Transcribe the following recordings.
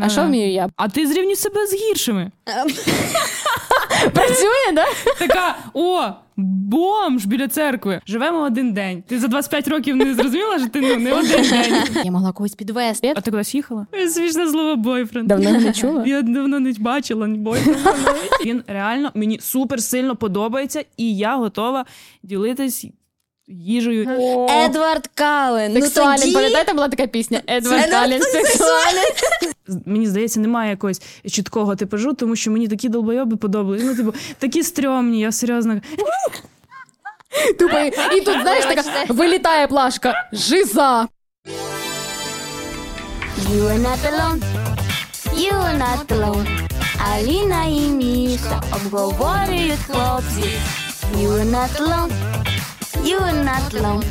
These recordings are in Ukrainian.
А що вмію я? А ти зрівнюй себе з гіршими. Працює, да? Така, о, бомж біля церкви. Живемо один день. Ти за 25 років не зрозуміла, що ти ну, не один день. Я могла когось підвести. А ти кудись їхала? Смішне слово бойфренд. Давно не чула. Я давно не бачила бойфренда. Він реально мені супер сильно подобається, і я готова ділитись їжею. Едвард Кален. Сексуален, Ну, пам'ятаєте, була така пісня? Едвард Кален, сексуален. Мені здається, немає якогось чіткого типажу, тому що мені такі долбойоби подобаються. Ну, типу, такі стрьомні, я серйозно. Тупо, і тут, знаєш, така вилітає плашка. Жиза. You are not alone. You are not alone. Аліна і Міша обговорюють хлопці. You are not alone. You are not alone.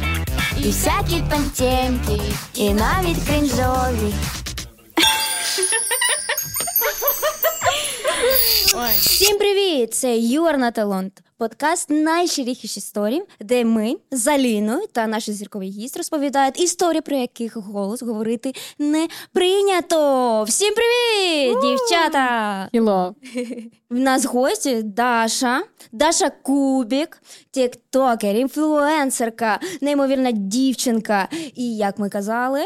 І всякі там темки, і навіть кринжові. Всім привіт! Це You Are Not Alone, подкаст найщиріших історій, де ми з Аліною та наші зірковий гість розповідають історії, про яких голос говорити не прийнято. Всім привіт, дівчата! Хіло. В нас гості Даша, Даша Кубік, тіктокер, інфлюенсерка, неймовірна дівчинка. І як ми казали,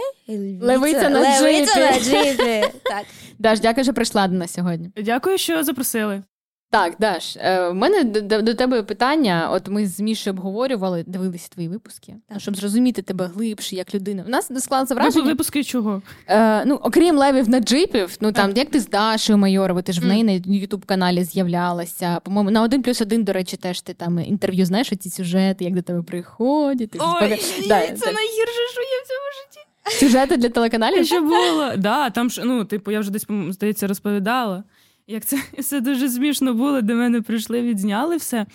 Левиця на джипі. на джипі. Так. Даш, дякую, що прийшла до нас сьогодні. Дякую, що запросили. Так, Даш, е, в мене до, до, тебе питання. От ми з Мішою обговорювали, дивилися твої випуски, Так. щоб зрозуміти тебе глибше як людину. У нас склалося Враження? Випуски чого? Е, ну, окрім левів на джипів, ну там як ти з Дашою Майоровою, ти ж в неї на Ютуб каналі з'являлася. По-моєму, на один плюс один, до речі, теж ти там інтерв'ю знаєш ці сюжети, як до тебе приходять. ти Ой, розпові- Да, це так. найгірше, що є в цьому житті. Сюжети для телеканалів. Що було? Да, там ж, ну, типу, я вже десь, здається, розповідала. Як це все дуже смішно було, до мене прийшли, відзняли все.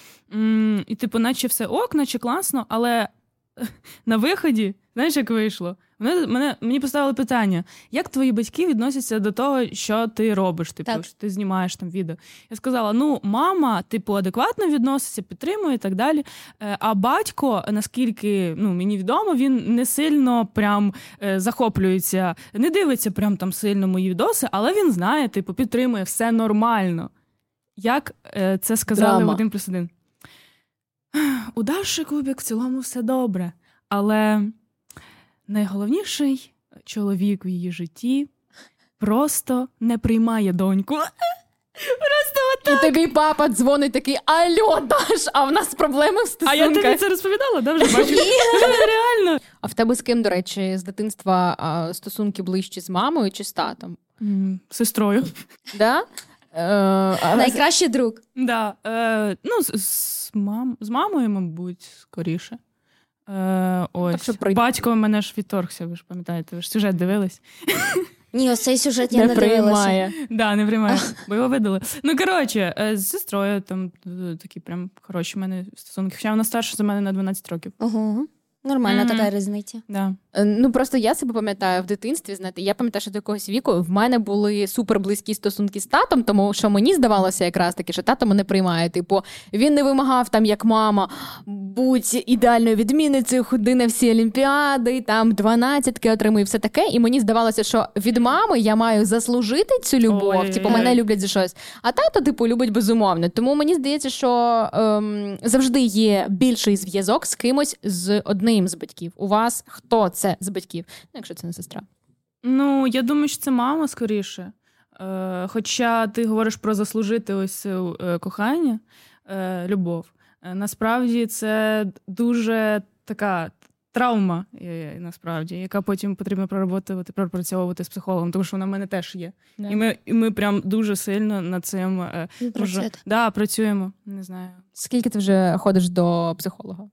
І, типу, наче все ок, наче класно, але на виході, знаєш, як вийшло? Мене, мене, мені поставили питання: як твої батьки відносяться до того, що ти робиш? Типу, Так. що ти знімаєш там відео? Я сказала: ну, мама, типу, адекватно відноситься, підтримує і так далі. Е, А батько, наскільки ну, мені відомо, він не сильно прям е, захоплюється, не дивиться прям там сильно мої відоси, але він знає, типу, підтримує все нормально. Як е, це сказали Драма. в один плюс один? У Даші Кубік в цілому все добре, але найголовніший чоловік в її житті просто не приймає доньку. Просто І тобі папа дзвонить такий: Альо, Даш, а в нас проблеми в А я тобі це розповідала, да, вже бачу. Реально. А в тебе з ким, до речі, з дитинства стосунки ближчі з мамою чи з татом? Сестрою. Да? Е, Найкращий друг. Да, е, ну, з, з, мам, з мамою, мабуть, скоріше. Е, ось. Так, щоб пройти. Батько мене ж відторгся, ви ж пам'ятаєте, ви ж сюжет дивились. Ні, ось цей сюжет я не не, дивилася. приймає. Да, не приймаю, бо його видали. Ну, коротше, е, з сестрою там е, такі прям хороші в мене стосунки. Хоча вона старша за мене на 12 років. Ого. Нормальна Мгм. така різниця. Да. Е, Ну просто я себе пам'ятаю в дитинстві. Знаєте, я пам'ятаю, що до якогось віку в мене були супер близькі стосунки з татом, тому що мені здавалося якраз таки, що тато мене приймає. Типу, він не вимагав там, як мама, будь ідеальною відмінницею, ходи на всі олімпіади, там дванадцятки отримуй, все таке. І мені здавалося, що від мами я маю заслужити цю любов. Ой. Типу, мене люблять за щось. А тато, типу, любить безумовно. Тому мені здається, що ем, завжди є більший зв'язок з кимось з одним з батьків. У вас хто це з батьків? Ну, якщо це не сестра. Ну, я думаю, що це мама скоріше. Е, хоча ти говориш про заслужити ось е, кохання, е, любов. Е, насправді це дуже така травма, е, насправді, яка потім потрібно проработувати, пропрацьовувати з психологом, тому що вона в мене теж є. І ми, і ми прям дуже сильно над цим е, Ви може, да, працюємо. Не знаю. Скільки ти вже ходиш до психолога?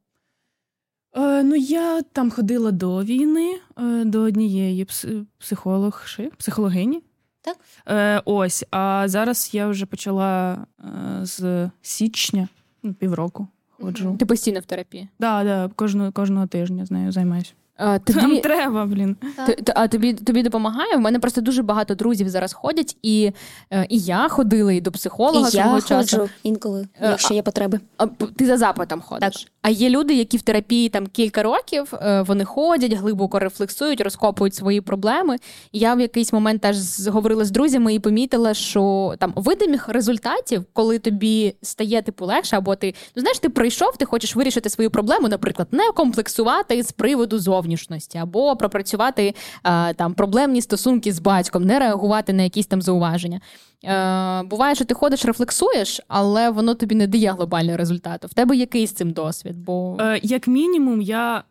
Е, ну, я там ходила до війни, е, до однієї пс- психологши, психологині. Так. Е, ось, а зараз я вже почала е, з січня, ну, півроку ходжу. Ти постійно в терапії. Да, да, кожного, кожного тижня з нею займаюся. А, тобі... Там треба, блін. Т- А тобі тобі допомагає? У мене просто дуже багато друзів зараз ходять, і, е, і я ходила і до психолога І я свого часу. ходжу інколи, Е, якщо є потреби. А, Ти за запитом ходиш. Так. А є люди, які в терапії там кілька років е, вони ходять, глибоко рефлексують, розкопують свої проблеми. І я в якийсь момент теж з- говорила з друзями і помітила, що там видимих результатів, коли тобі стає типу легше, або ти ну знаєш, ти прийшов, ти хочеш вирішити свою проблему, наприклад, не комплексувати з приводу зовнішності, або пропрацювати е, там проблемні стосунки з батьком, не реагувати на якісь там зауваження. Е, буває, що ти ходиш, рефлексуєш, але воно тобі не дає глобального результату. В тебе який з цим досвід? Бо Е, як мінімум, я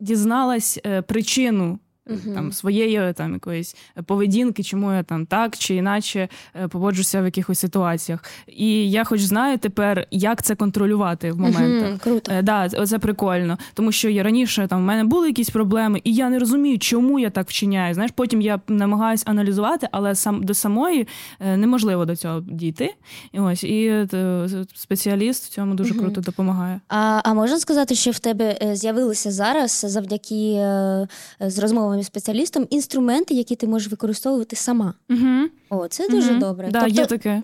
дізналась причину. Е, Мгм. Там своєї там якоїсь поведінки, чому я там так чи іначе е, поводжуся в якихось ситуаціях. І я хоч знаю тепер, як це контролювати в моментах. Мгм, Круто. Е, да, це прикольно, тому що я раніше там в мене були якісь проблеми, і я не розумію, чому я так вчиняю. Знаєш, потім я намагаюся аналізувати, але сам до самої е, неможливо до цього дійти. І ось і е, спеціаліст в цьому дуже Мгм. круто допомагає. А, а можна сказати, що в тебе е, з'явилися зараз завдяки е, з розмовами з спеціалістом інструменти, які ти можеш використовувати сама? Угу. О, це дуже Мгм. добре. Да, тобто є таке.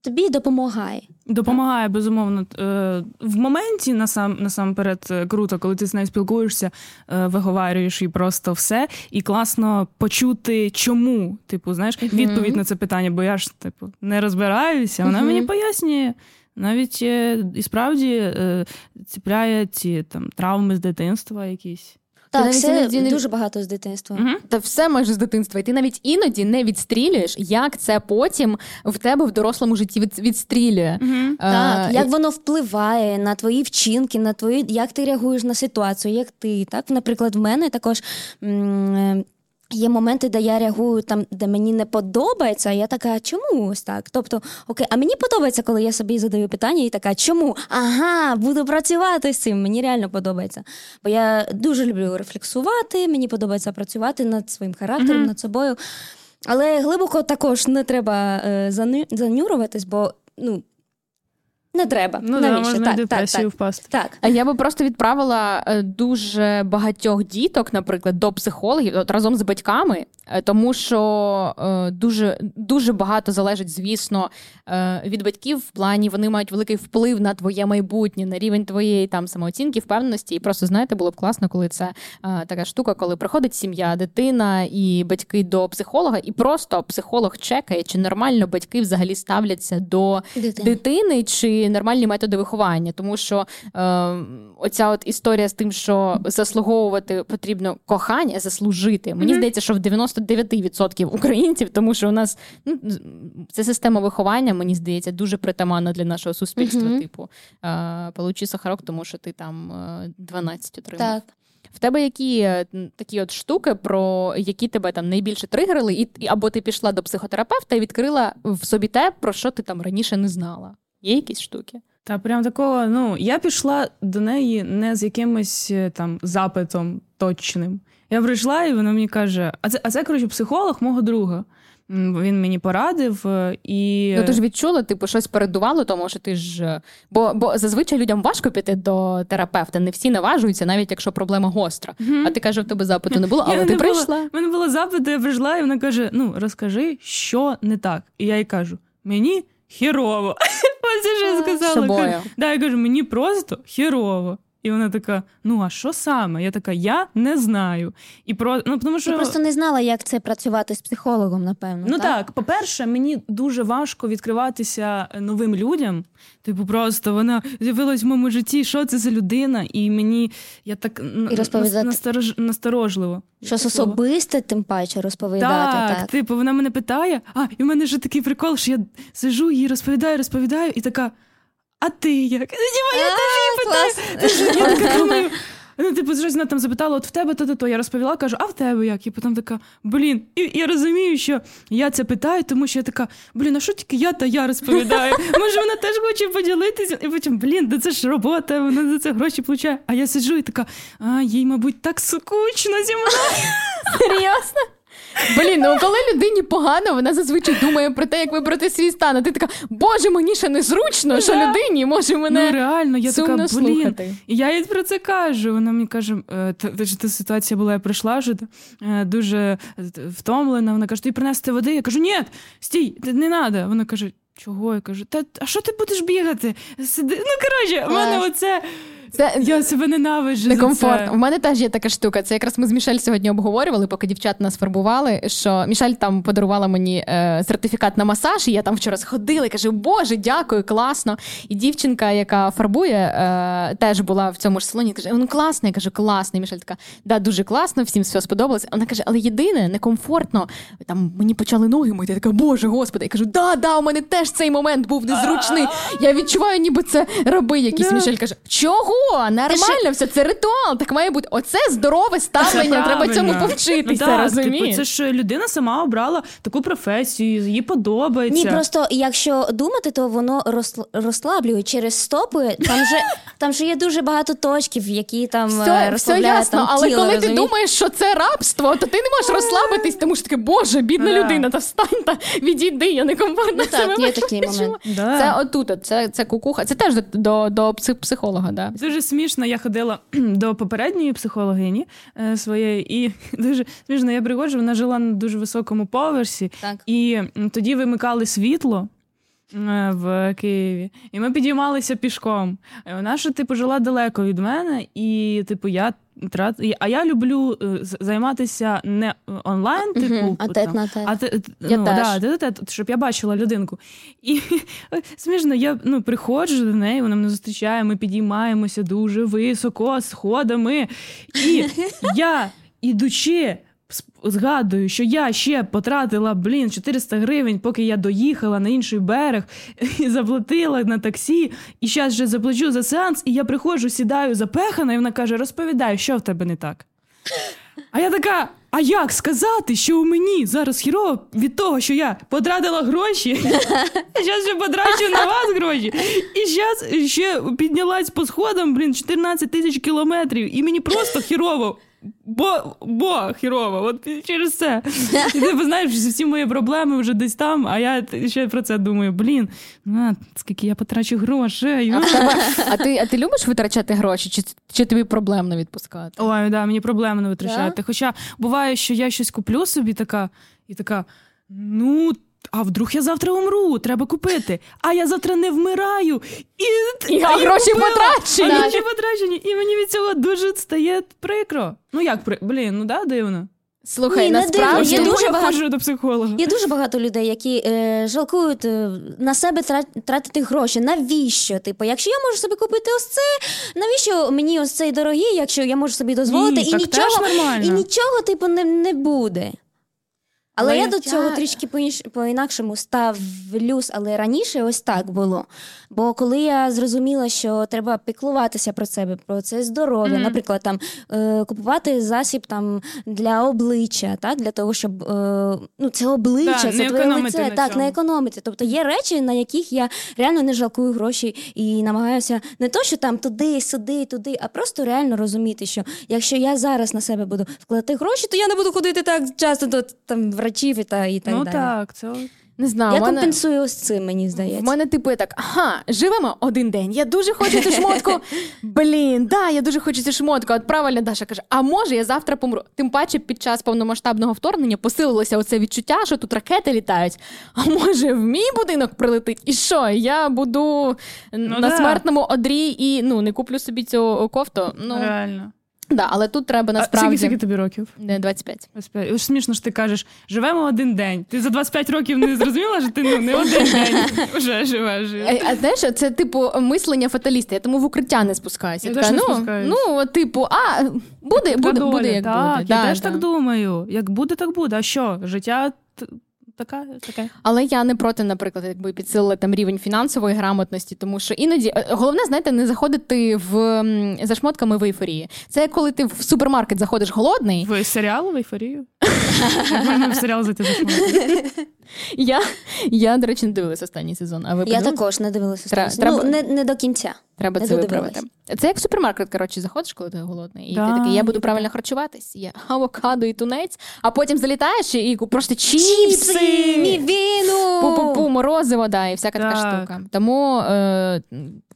тобі допомагає. Допомагає безумовно. Е, В моменті насам насамперед е, круто, коли ти з нею спілкуєшся, е, виговарюєш і просто все. І класно почути, чому. Типу, знаєш, відповідь на це питання, бо я ж типу не розбираюся. Вона мені пояснює. Навіть і справді ціпляє ці там травми з дитинства якісь. Так, все іноді дуже багато з дитинства. Угу. та все майже з дитинства. І ти навіть іноді не відстрілюєш, як це потім в тебе в дорослому житті від, відстрілює. Угу. Так, Е, як воно впливає на твої вчинки, на твої, як ти реагуєш на ситуацію, як ти. Так, наприклад, в мене також. м, Є моменти, де я реагую там, де мені не подобається, а я така, чому ось так? Тобто, окей, а мені подобається, коли я собі задаю питання і така, чому? Ага, буду працювати з цим. Мені реально подобається. Бо я дуже люблю рефлексувати, мені подобається працювати над своїм характером, Мгм. над собою. Але глибоко також не треба е, занюрюватись, бо ну, не треба. Ну да, можна так, в депресію так, впасти. так. А я би просто відправила е, дуже багатьох діток, наприклад, до психологів от разом з батьками, е, тому що е, дуже, дуже багато залежить, звісно, е, від батьків в плані вони мають великий вплив на твоє майбутнє, на рівень твоєї там самооцінки, впевненості. І просто знаєте, було б класно, коли це е, така штука, коли приходить сім'я, дитина і батьки до психолога, і просто психолог чекає, чи нормально батьки взагалі ставляться до Дитина. дитини чи нормальні методи виховання, тому що е, оця от історія з тим, що заслуговувати потрібно кохання, заслужити. Мені Мгм. здається, що в 99% українців, тому що у нас ну, ця система виховання, мені здається, дуже притаманна для нашого суспільства. Мгм. Типу, е, получи сахарок, тому що ти там е, 12 отримав. Так. В тебе які е, такі от штуки, про які тебе там найбільше тригерили, і- або ти пішла до психотерапевта і відкрила в собі те, про що ти там раніше не знала? Є якісь штуки? Та прям такого, ну я пішла до неї не з якимось е, там запитом точним. Я прийшла, і вона мені каже: а це, а це коротше, психолог мого друга. Він мені порадив е, і Ну ти ж відчула, типу, щось передувало, тому що ти ж. е, Бо, бо зазвичай людям важко піти до терапевта, не всі наважуються, навіть якщо проблема гостра. Мгм. А ти кажеш, в тебе запиту не було, але не ти прийшла. В мене було запит, я прийшла, і вона каже: Ну, розкажи, що не так. І я їй кажу: мені хірово. Ось я сказала. собою. Кажу, Да, я кажу, мені просто хірово. І вона така: ну а що саме? Я така, я не знаю. І про ну тому що Ти просто не знала, як це працювати з психологом, напевно. Ну так, по-перше, мені дуже важко відкриватися новим людям. Типу, просто вона з'явилась в моєму житті. Що це за людина? І мені я так І розповідати. насторож, насторожливо. Щось особисте, тим паче розповідати. Так, Так, типу, вона мене питає, а і в мене ж такий прикол, що я сижу їй розповідаю, розповідаю, і така. А ти як? Я теж її питаю. Я така думаю. Ну, типу, щось вона там запитала, от в тебе то-то, то. Я розповіла, кажу, а в тебе як? І потім така, блін, і я розумію, що я це питаю, тому що я така, блін, а що тільки я та я розповідаю? Може, вона теж хоче поділитися, і потім, блін, да це ж робота, вона за це гроші получає. А я сиджу і така, а їй, мабуть, так скучно зі мною. Серйозно? Блін, ну коли людині погано, вона зазвичай думає про те, як вибрати свій стан. А ти така, боже, мені ще незручно, що людині може мене Ну реально, я така, сумно блін. слухати. І я їй про це кажу. Вона мені каже, е, та, та, та ситуація була, я прийшла вже е, дуже е, втомлена. Вона каже, тобі принести води. Я кажу, ні, стій, не треба. Вона каже, чого? Я кажу, та а що ти будеш бігати? Сиди. Ну коротше, в мене оце. Це Я себе ненавиджу. некомфортно. У мене теж є така штука. Це якраз ми з Мішель сьогодні обговорювали, поки дівчата нас фарбували. Що Мішель там подарувала мені е, сертифікат на масаж, і я там вчора сходила і кажу, Боже, дякую, класно. І дівчинка, яка фарбує, е, теж була в цьому ж салоні. Каже, ну класно. Я кажу, класно. І Мішель така, да, дуже класно, всім все сподобалось. Вона каже, але єдине, некомфортно. Там мені почали ноги мити. Я така, Боже, господи. Я кажу, да, да, у мене теж цей момент був незручний. Я відчуваю, ніби це раби якісь. Мішель каже, чого? Нормально, все, це ритуал. Так має бути. Оце здорове ставлення. Це Треба цьому повчитися, Ну, так, розумієш? Типу, це ж людина сама обрала таку професію, їй подобається. Ні, просто якщо думати, то воно розслаблює через стопи. Там же там же є дуже багато точків, які там Все, все ясно, там але тіло, коли ти думаєш, що це рабство, то ти не можеш розслабитись, тому що таке, боже, бідна Да. людина, та встань та відійди, я некомфортно Ну, так, є такий момент. Да. Це отут, от, це, це кукуха. Це теж до, до, до псих- психолога, да. Дуже смішно. Я ходила до попередньої психологині е, своєї, і дуже смішно, я приходжу, вона жила на дуже високому поверсі, Так. і тоді вимикали світло. е, В Києві, і ми підіймалися пішком. Е, Вона ж типу жила далеко від мене, і типу я А я люблю е, займатися не е, онлайн, типу, а тет на тет. а ну, да, тет на тет, щоб я бачила людинку. І смішно, я ну, приходжу до неї, вона мене зустрічає, ми підіймаємося дуже високо сходами. І я, ідучи, згадую, що я ще потратила, блін, 400 гривень, поки я доїхала на інший берег і заплатила на таксі, і зараз вже заплачу за сеанс, і я приходжу, сідаю запехана, і вона каже: розповідай, що в тебе не так. А я така. А як сказати, що у мені зараз хірово від того, що я потратила гроші, зараз ще потрачу на вас гроші, і зараз ще піднялась по сходам, блін, 14 тисяч кілометрів, і мені просто хірово. Бо, бо хірово, от через це. І ти знаєш, всі мої проблеми вже десь там, а я ще про це думаю: блін, а, скільки я потрачу грошей. А, а, ти, а ти любиш витрачати гроші, чи, чи тобі проблемно відпускати? Ой, да, мені проблеми не витрачати. Хоча буває, що я щось куплю собі така, і така, ну. А вдруг я завтра умру, треба купити. А я завтра не вмираю. І, І, а гроші купила, потрачені. А гроші потрачені. І мені від цього дуже стає прикро. Ну як при... Блін, ну да, дивно. Слухай, Ні, насправді. є дуже багато- ходжу до психолога. Є дуже багато людей, які е, жалкують е, на себе тра- тратити гроші. Навіщо? Типу, якщо я можу собі купити ось це, навіщо мені ось цей дорогий, якщо я можу собі дозволити, Ні, і так нічого, теж нормально. і нічого, типу, не, не буде. Але, Але я до цього трішки по-інш- по-інакшому ставлюсь, але раніше ось так було. Бо коли я зрозуміла, що треба піклуватися про себе, про це здоров'я, Мгм. наприклад, там е, купувати засіб там для обличчя, так для того, щоб е, ну це обличчя, Да, це твоє лице, на так цьому. не економити. Тобто є речі, на яких я реально не жалкую гроші і намагаюся не то, що там туди, сюди, туди, а просто реально розуміти, що якщо я зараз на себе буду вкладати гроші, то я не буду ходити так часто до там врачів і та і так ну далі. так, це Не знаю, Я мене... компенсую ось цим, мені В здається. мене типу я так, ага, живемо один день. Я дуже хочу цю шмотку. Блін, да, я дуже хочу цю шмотку. От правильно Даша каже, а може я завтра помру. Тим паче під час повномасштабного вторгнення посилилося оце відчуття, що тут ракети літають. А може в мій будинок прилетить? І що? Я буду на да. смертному одрі і ну не куплю собі цю кофту. Ну реально. Да, але тут треба А скільки, тобі років? не 25. 25. Ось смішно ж ти кажеш, живемо один день. Ти за 25 років не зрозуміла, що ти ну, не один день вже живеш. А, а знаєш, це типу мислення фаталіста. Я тому в укриття не спускаюся. Я теж така, не ну, спускаюсь. ну, типу, а буде, буде, доля. буде як так, буде. Я Да, теж да. так думаю. Як буде, так буде. А що? Життя така, таке. Але я не проти, наприклад, якби підсилили там рівень фінансової грамотності, тому що іноді е, головне, знаєте, не заходити в за шмотками в ейфорії. Це коли ти в супермаркет заходиш голодний. В серіал в ейфорію? В серіал зайти? Я Я, до речі, не дивилася останній сезон. А ви Я також не дивилася. Останній. Ну, треба- не, не до кінця. Треба Не це виправити. Це як в супермаркет, коротше, заходиш, коли ти голодний, і Да, ти такий, я буду правильно харчуватись, є авокадо і тунець, а потім залітаєш і просто Чіпси, чіпси, пу-пу-пу, морозиво, да, і всяка така штука. Тому, е,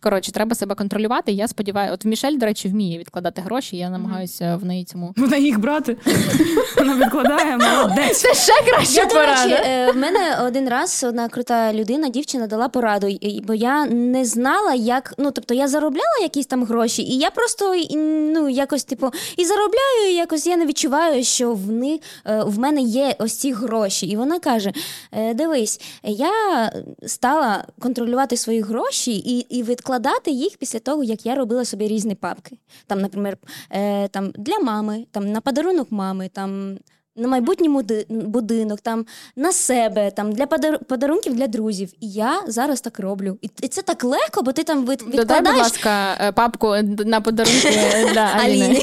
коротше, треба себе контролювати. Я сподіваюся, от Мішель, до речі, вміє відкладати гроші, я намагаюся в неї цьому. Вона їх брати. Вона відкладає, молодець. Це ще речі, порада. е, в мене один раз одна крута людина, дівчина дала пораду, бо я не знала, як. Ну, тобто я заробляла якісь там гроші, і я просто ну, якось, типу, і заробляю, і якось я не відчуваю, що в них е, в мене є ось ці гроші. І вона каже: е, Дивись, я стала контролювати свої гроші і, і відкладати їх після того, як я робила собі різні папки. Там, наприклад, е, там, для мами, там, на подарунок мами, там. На майбутній будинок, там на себе, там для подар- подарунків для друзів. І я зараз так роблю. І, це так легко, бо ти там від, Додай, будь ласка, е, папку на подарунки для Аліни.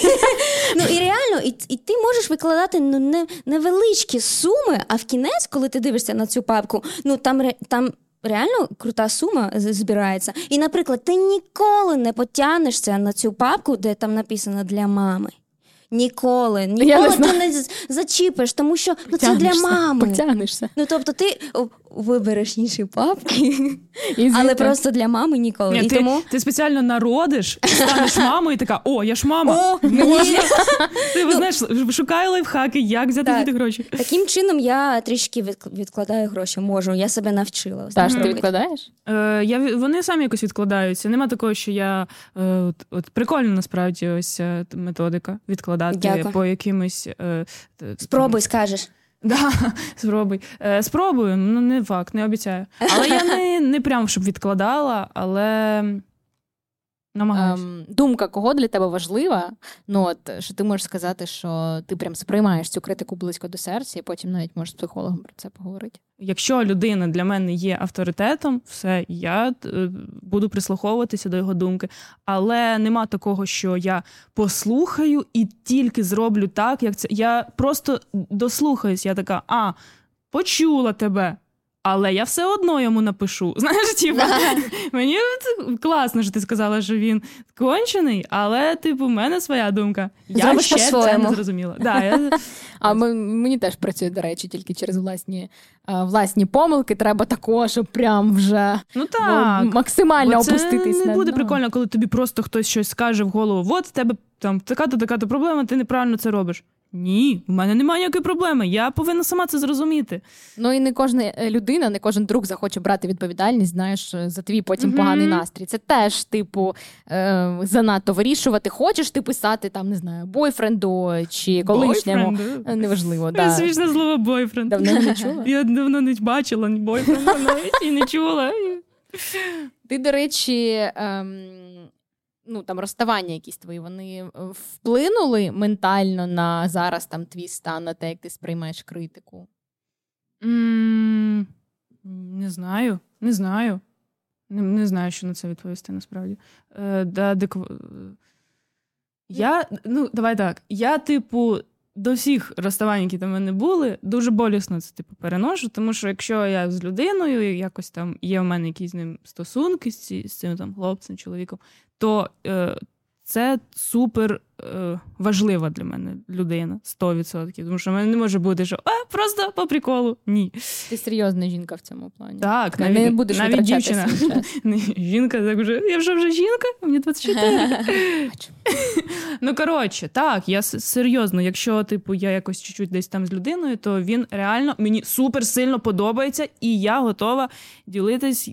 Ну і реально, і, і ти можеш викладати ну, не, невеличкі суми, а в кінець, коли ти дивишся на цю папку, ну там там. Реально крута сума збирається. І, наприклад, ти ніколи не потягнешся на цю папку, де там написано для мами. Ніколи, ніколи не ти не зачіпиш, тому що ну, це для мами. Потягнешся. Ну тобто ти вибереш інші папки, І але просто для мами ніколи. Ні, І ти, тому ти спеціально народиш, станеш мамою і така, о, я ж мама. О, мені Ти знаєш, шукай лайфхаки, як взяти Так. гроші. таким чином я трішки відкладаю гроші. Можу, я себе навчила. Саш, ти відкладаєш? Е, я, вони самі якось відкладаються. Нема такого, що я е, от, от прикольно насправді ось е, методика відкладати Дякую. по якимось. Е, Спробуй, скажеш. Да, спробуй. Е, спробую, ну не факт, не обіцяю. Але я не, не прям щоб відкладала, але. Ем, думка, кого для тебе важлива? Ну от що ти можеш сказати, що ти прям сприймаєш цю критику близько до серця, і потім навіть можеш з психологом про це поговорити. Якщо людина для мене є авторитетом, все, я е, буду прислуховуватися до його думки. Але нема такого, що я послухаю і тільки зроблю так, як це. Я просто дослухаюсь. Я така, а, почула тебе. Але я все одно йому напишу. Знаєш, типу, мені класно, що ти сказала, що він кончений, але, типу, в мене своя думка. Я Зробиш ще це не зрозуміла. Да, я... А ми, мені теж працює, до речі, тільки через власні, власні помилки. Треба щоб прям вже Ну так. максимально Бо це опуститись. не на буде дно. прикольно, коли тобі просто хтось щось скаже в голову: от в тебе там така-то, така-то проблема, ти неправильно це робиш. Ні, в мене немає ніякої проблеми. Я повинна сама це зрозуміти. Ну і не кожна е, людина, не кожен друг захоче брати відповідальність, знаєш, е, за твій потім Мгм. поганий настрій. Це теж, типу, е, занадто вирішувати. Хочеш ти писати там, не знаю, бойфренду чи колишньому. Бойфренд. Е, Неважливо, Да. Смішне слово бойфренд. Давно не чула? Я давно не бачила бойфренда навіть і не чула. Ти, до речі, ем, ну там розставання якісь твої, вони е, вплинули ментально на зараз там твій стан, на те, як ти сприймаєш критику. Mm, Не знаю, не знаю. Не, не знаю, що на це відповісти насправді. Е, да, дик... Я, ну, давай так. Я, типу, до всіх розставань, які там мене були, дуже болісно це типу, переношу, тому що якщо я з людиною, якось там є в мене якісь з ним стосунки з цим там хлопцем, чоловіком, то е, це супер е, важлива для мене людина 100%. Тому що в мене не може бути, що а, просто по приколу. Ні. Ти серйозна жінка в цьому плані. Так, навіть, не будеш навіть дівчина. Жінка так вже. Я вже вже жінка, мені 24. Ну коротше, так, я серйозно, якщо типу я якось чуть-чуть десь там з людиною, то він реально мені супер сильно подобається, і я готова ділитись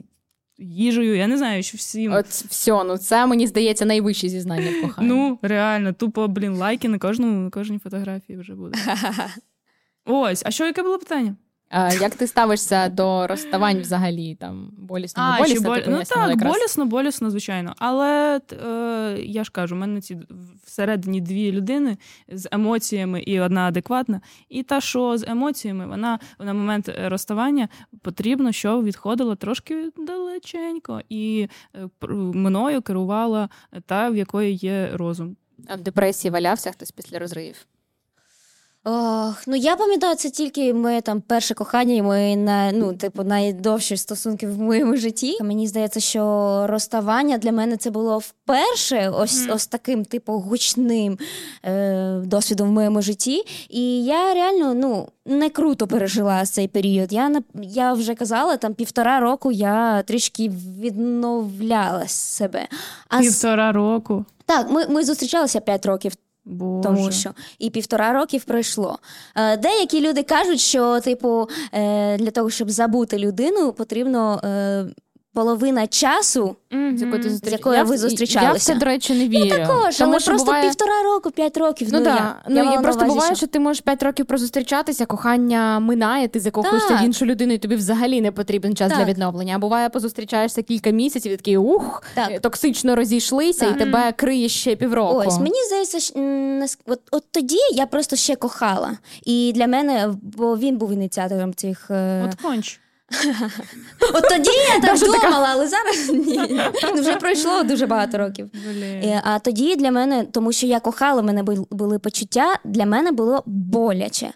їжею. Я не знаю, що всім. От все, ну це мені здається найвище зізнання в коханні. Ну, реально, тупо, блін, лайки на кожному, на кожній фотографії вже буде. Ось, а що яке було питання? А, як ти ставишся до розставань взагалі? Там болісно, чи болісно, боль... ти Ну так, якраз. болісно, болісно, звичайно. Але е, я ж кажу, у мене ці всередині дві людини з емоціями і одна адекватна. І та, що з емоціями, вона на момент розставання потрібно, щоб відходила трошки далеченько, і е, мною керувала та, в якої є розум. А в депресії валявся хтось після розривів. Ох, ну я пам'ятаю, це тільки моє там перше кохання, і мої на ну, типу, найдовші стосунки в моєму житті. Мені здається, що розставання для мене це було вперше, ось ось таким, типу, гучним е, досвідом в моєму житті. І я реально ну не круто пережила цей період. Я я вже казала, там півтора року я трішки відновляла себе. А Півтора року. Так, ми ми зустрічалися п'ять років Боже. Тому що і півтора років пройшло. Е, деякі люди кажуть, що, типу, е, для того, щоб забути людину, потрібно е, половина часу, mm-hmm. з якою, з якою ви зустрічалися. Я в це, до речі, не вірю. Я також, Тому але що просто буває... півтора року, п'ять років. Ну, ну, да. я, ну я і просто увазі, буває, що... що ти можеш п'ять років прозустрічатися, кохання минає, ти закохуєшся в іншу людину, і тобі взагалі не потрібен час так. для відновлення. А буває, позустрічаєшся кілька місяців, і такий ух, так. токсично розійшлися, так. і тебе криє ще півроку. Ось мені здається, от, от тоді я просто ще кохала. І для мене, бо він був ініціатором цих. Е, от конч. От тоді я так думала, але зараз ні. Вже пройшло дуже багато років. Блін. А тоді для мене, тому що я кохала, мене були почуття, для мене було боляче.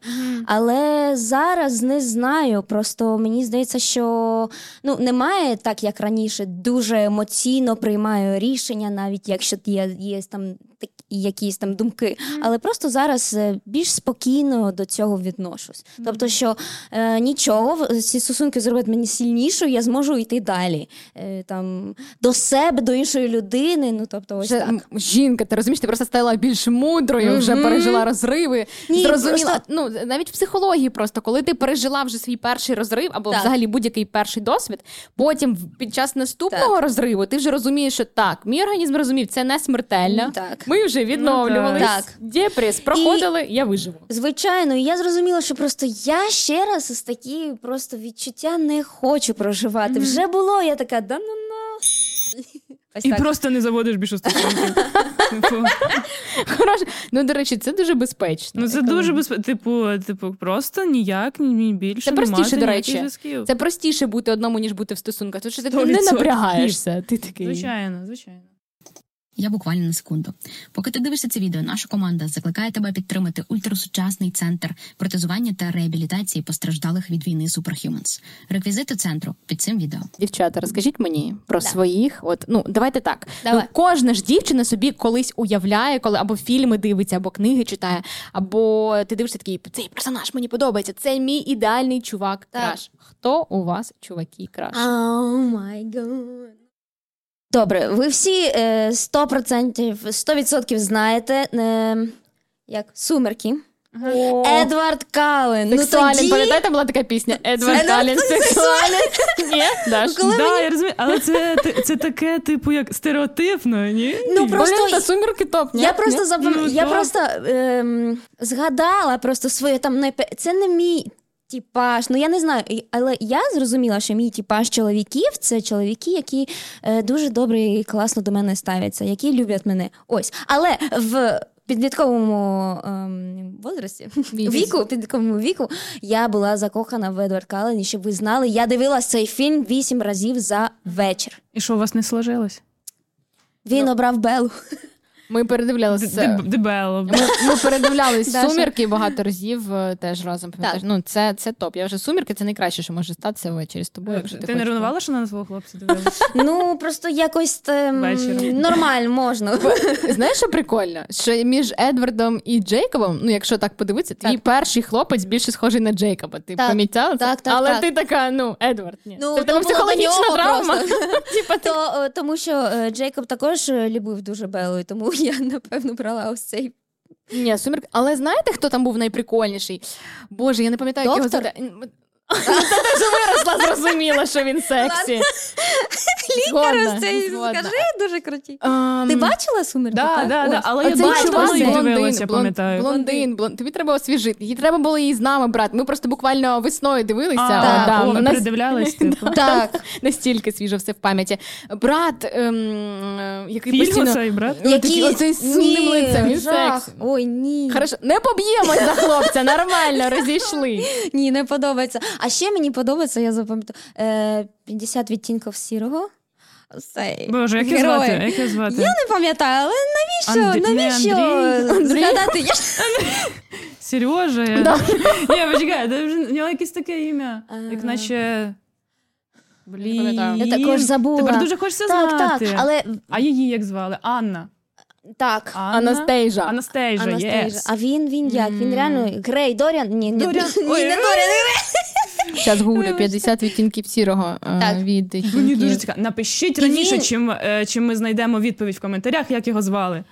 Але зараз не знаю. Просто мені здається, що ну, немає так, як раніше, дуже емоційно приймаю рішення, навіть якщо є, є там якісь там думки, але просто зараз е, більш спокійно до цього відношусь. Тобто, що е, нічого, ці стосунки зроблять мені сильнішою, я зможу йти далі е, там до себе, до іншої людини. Ну тобто, ось вже, так. жінка, ти розумієш, ти просто стала більш мудрою, mm-hmm. вже пережила розриви. Ні, Зрозуміла, просто... ну навіть в психології, просто коли ти пережила вже свій перший розрив, або так. взагалі будь-який перший досвід, потім під час наступного так. розриву ти вже розумієш, що так, мій організм розумів, це не смертельно. Так. Ми вже відновлювались. Ну, так. Депрес проходили, і, я виживу. Звичайно, і я зрозуміла, що просто я ще раз ось такі просто відчуття не хочу проживати. Mm-hmm. Вже було, я така, да ну на. Ось І так. просто не заводиш більше стосунків. Типу. Хороше. Ну, до речі, це дуже безпечно. Ну, це дуже безпечно. Типу, типу, просто ніяк, ні більше. Це простіше, до речі. Зв'язків. Це простіше бути одному, ніж бути в стосунках. Тому що ти не напрягаєшся. Ти такий. Звичайно, звичайно. Я буквально на секунду. Поки ти дивишся це відео, наша команда закликає тебе підтримати ультрасучасний центр протезування та реабілітації постраждалих від війни Superhumans. Реквізити центру під цим відео. Дівчата, розкажіть мені про да. своїх. От ну давайте так. Давай. Ну, кожна ж дівчина собі колись уявляє, коли або фільми дивиться, або книги читає, або ти дивишся такий цей персонаж мені подобається. Це мій ідеальний чувак. Краш. Хто у вас чуваки краш? Oh my God. Добре, ви всі 100%, е, 100% знаєте, е, як сумерки. О. Едвард Кален. Сексуален. Ну, тоді... Пам'ятаєте, була така пісня? Едвард Кален сексуален. Ні? Даш? Коли да, мені... я розумію, але це, це таке, типу, як стереотипно, ні? Ну, просто... Блин, сумерки топ, ні? Я просто, запам... ну, я просто ем, згадала просто своє там, не... це не мій Тіпаж, ну я не знаю, але я зрозуміла, що мій тіпаж чоловіків це чоловіки, які е, дуже добре і класно до мене ставляться, які люблять мене. Ось. Але в підлітковому ем, возрасті, віку, підлітковому віку я була закохана в Едвард Каллен, і щоб ви знали, я дивилася цей фільм вісім разів за вечір. І що у вас не сложилось? Він ну. обрав Белу. Ми передивлялися Дебело. Ми, ми передивлялись сумірки багато разів е, теж разом. Пам'ятаєш? Ну, це це топ. Я вже сумірки це найкраще, що може статися ввечері з тобою. Якщо ти ти не ревнувала, що на свого хлопця дивилася? Ну просто якось нормально можна. Знаєш, що прикольно? Що між Едвардом і Джейкобом, ну якщо так подивитися, твій перший хлопець більше схожий на Джейкоба. Ти помітила це? Так, так, Але так. ти така, ну, Едвард. Ні. Ну, це психологічна травма. Тому що е, Джейкоб також е, любив дуже Белу, тому я напевно брала ось цей. Ні, сумерки. Але знаєте, хто там був найприкольніший? Боже, я не пам'ятаю, як його звати. Та ти ж виросла, зрозуміла, що він сексі. Лікар цей скажи, дуже круті. Um, Ти бачила сумерки? Да, да, да, але я бачила, їх дивилася, пам'ятаю. Блондин, блондин. Тобі треба освіжити. Їй треба було її з нами брати. Ми просто буквально весною дивилися. Нас... придивлялись, типу. Так, настільки свіжо все в пам'яті. Брат, ем, який постійно... оцей, брат? Який оцей сумним лицем, він. Ой, ні. Хорошо, не поб'ємось за хлопця, нормально, розійшли. Ні, не подобається. А ще мені подобається, я запам'ятаю, е, 50 відтінків сірого. Цей Боже, як його звати? Як його звати? Я не пам'ятаю, але навіщо? Андрій, навіщо згадати? Сережа. Да. Ні, почекай, це вже- в нього якесь таке ім'я. Як наче. Блін. Я також забула. Тепер дуже хочеться Так, знати. так, але А її як звали? Анна. так. Анна? Анастейжа. Анастейжа, Анастейжа. Yes. А він він як? Він реально Грей, Доріан? Ні, ні, Доріан. ні, Ой, не Доріан. Зараз гуглю 50 відтінків сірого е, Так. від Мені дуже цікаво. Напишіть раніше, чим, е, чим ми знайдемо відповідь в коментарях, як його звали.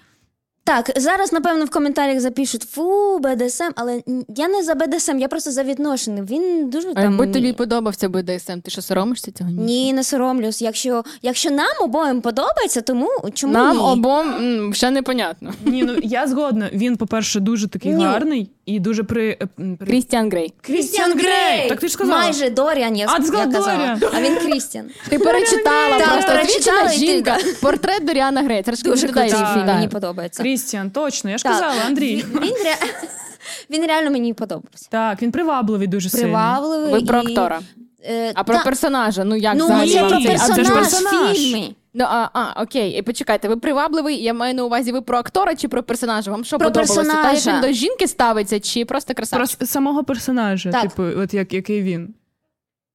Так, зараз, напевно, в коментарях запишуть фу, БДСМ, але я не за БДСМ, я просто за відношення. Він дуже А там. якби тобі подобався БДСМ, ти що соромишся цього? Ні, не соромлюсь. Якщо, якщо нам обоєм подобається, тому чому Нам ні? обом ще непонятно. Ні, ну я згодна. Він, по-перше, дуже такий Ні. гарний і дуже при. е, при... Крістіан Грей. Крістіан Грей! Так ти ж сказала. Майже Доріан, я, А, сказала я казала. Доріан. А він Крістіан. Ти перечитала просто перечитала, ти- жінка. Портрет Доріана Грей. Це ж Дуже крутий фільм, мені подобається. Крістіан, точно, я ж Так. казала, Андрій. Він, він, ре... він реально мені подобався. Так, він привабливий дуже сильно. Ви про і, актора. е, А про та- персонажа, ну як Ну, взагалі це вам про цей- а це ж персонаж персонаж. фільмі. Ну, а, а, окей, і почекайте, ви привабливий, я маю на увазі, ви про актора чи про персонажа? Вам що Про подобалося? Та як він до жінки ставиться, чи просто Про красавчик? с- самого персонажа, Так. типу, от як, який він.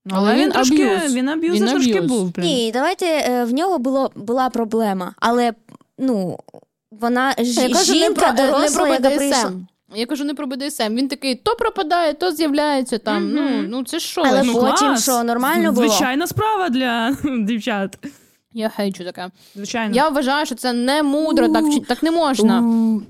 Ну, Але Але він він трошки, аб'юз. він аб'юз Він трошки аб'юз. був. Блін. Ні, давайте е, в нього було, була проблема, але ну, вона ж, Я кажу, жінка не про, е, доросла, не яка прийшла. БДСМ. Я кажу не про БДСМ. Він такий то пропадає, то з'являється там. Ну, Мгм. ну це що? Але Ну, потім клас. що, нормально було? Звичайна справа для дівчат. Я хейчу таке. Звичайно. Я вважаю, що це не мудро, так, так не можна.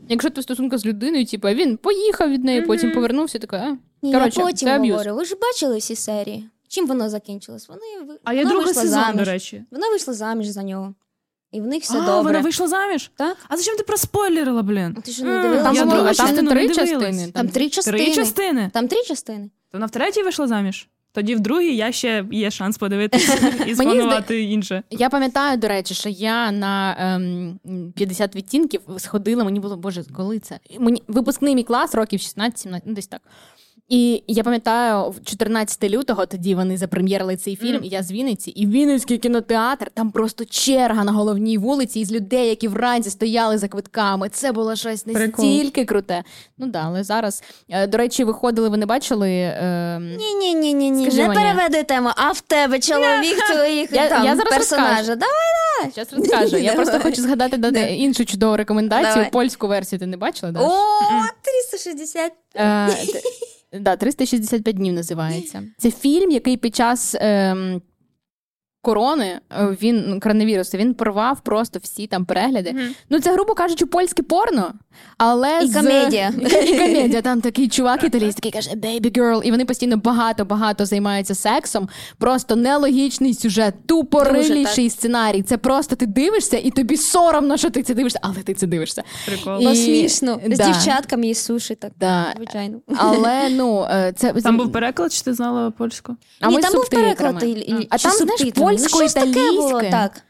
Якщо ти в стосунках з людиною, типу, він поїхав від неї, потім повернувся, такий, а? Коротше, потім це аб'юз. говорю. Ви ж бачили всі серії. Чим воно закінчилось? Вони А вона другий сезон, до речі. Вона вийшла заміж за нього. І в них все а, добре. вона вийшла заміж? Так? А зачем ти проспойлерила, блін? А ти що не М, дивилась? Там, я другу а там три частини. Там три частини. Три частини. Там три частини. То вона в третій вийшла заміж? Тоді в другій я ще є шанс подивитися і спланувати інше. Я пам'ятаю, до речі, що я на ем, 50 відтінків сходила, мені було, боже, коли це? Мені випускний мій клас, років 16-17, ну десь так. І я пам'ятаю, в 14 лютого тоді вони запрем'єрили цей фільм, і я з Вінниці, і Вінницький кінотеатр, там просто черга на головній вулиці із людей, які вранці стояли за квитками. Це було щось настільки круте. Ну да, але зараз. е, До речі, виходили, ви не бачили. Ні, ні, ні, ні, ні. Не переведи тему, а в тебе чоловік твоїх Я- там я зараз персонажа. розкажу. Давай. Зараз розкажу. Я просто хочу згадати дати іншу чудову рекомендацію. Польську версію ти не бачила? О, 360. Да, 365 днів називається. Це фільм, який під час. ем, Корони е, він коронавірусу, він порвав просто всі там перегляди. Ну це, грубо кажучи, польське порно, але І з... комедія. і комедія. Там такий чувак італійський каже baby girl, і вони постійно багато багато займаються сексом. Просто нелогічний сюжет, тупориліший сценарій. Це просто ти дивишся, і тобі соромно, що ти це дивишся, але ти це дивишся. Прикол. І- смішно. З да. дівчатками і суші так. Да. Звичайно. Але ну е, це Там був переклад, чи ти знала польську? а Ні, ми там був переклад і- а чи там знаєш субтитрами. Ну, польсько-італійське. Так.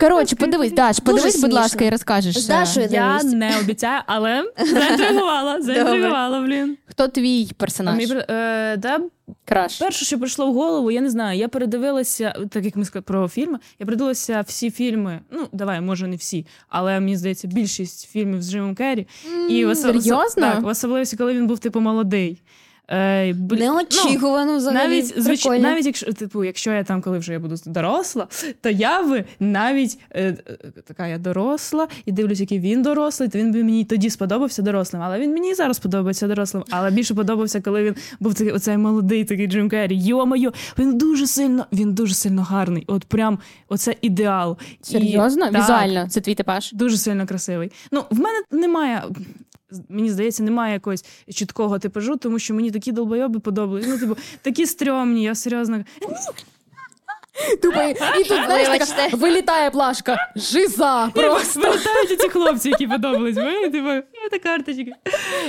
Коротше, подивись, Даш, подивись, будь смішно. ласка, і розкажеш. З Дашою Я дивись. не обіцяю, але заінтригувала, заінтригувала, блін. Хто твій персонаж? мій е, да, Краш. Перше, що прийшло в голову, я не знаю. Я передивилася, так як ми сказали про фільми, я передивилася всі фільми. Ну, давай, може, не всі, але мені здається, більшість фільмів з Джимом Керрі. І осо- серйозно? Так, в особливості, коли він був типу молодий. Е, ну, Неочікувано взагалі. Навіть звич... Навіть якщо типу, якщо я там, коли вже я буду доросла, то я би навіть е, е, така я доросла і дивлюсь, який він дорослий, то він би мені тоді сподобався дорослим. Але він мені і зараз подобається дорослим. Але більше подобався, коли він був такий оцей молодий, такий Джим Керрі. Йо-моє, він дуже сильно, він дуже сильно гарний. От прям оце ідеал. І- Серйозно? так, Візуально, це твій типаж? Дуже сильно красивий. Ну, в мене немає. Мені здається, немає якогось чіткого типажу, тому що мені такі долбойоби подобались. Ну, типу, такі стрьомні, я серйозно. Тупо, і тут, знаєш, така, вилітає плашка. Жиза! Просто. Вилітають ці хлопці, які подобались. Мені, типу, та карточка.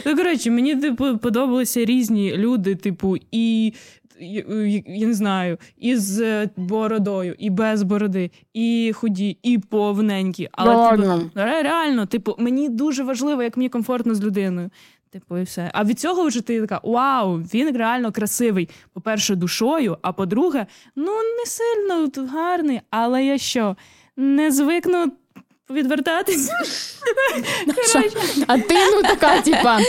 Ну, коротше, мені типу, подобалися різні люди, типу, і. Я, не знаю, і з бородою, і без бороди, і худі, і повненькі. Але Реально. типу, реально, типу, мені дуже важливо, як мені комфортно з людиною. Типу, і все. А від цього вже ти така: вау, він реально красивий. По-перше, душою, а по-друге, ну не сильно гарний, але я що, не звикну відвертатись. А ти ну така, типа,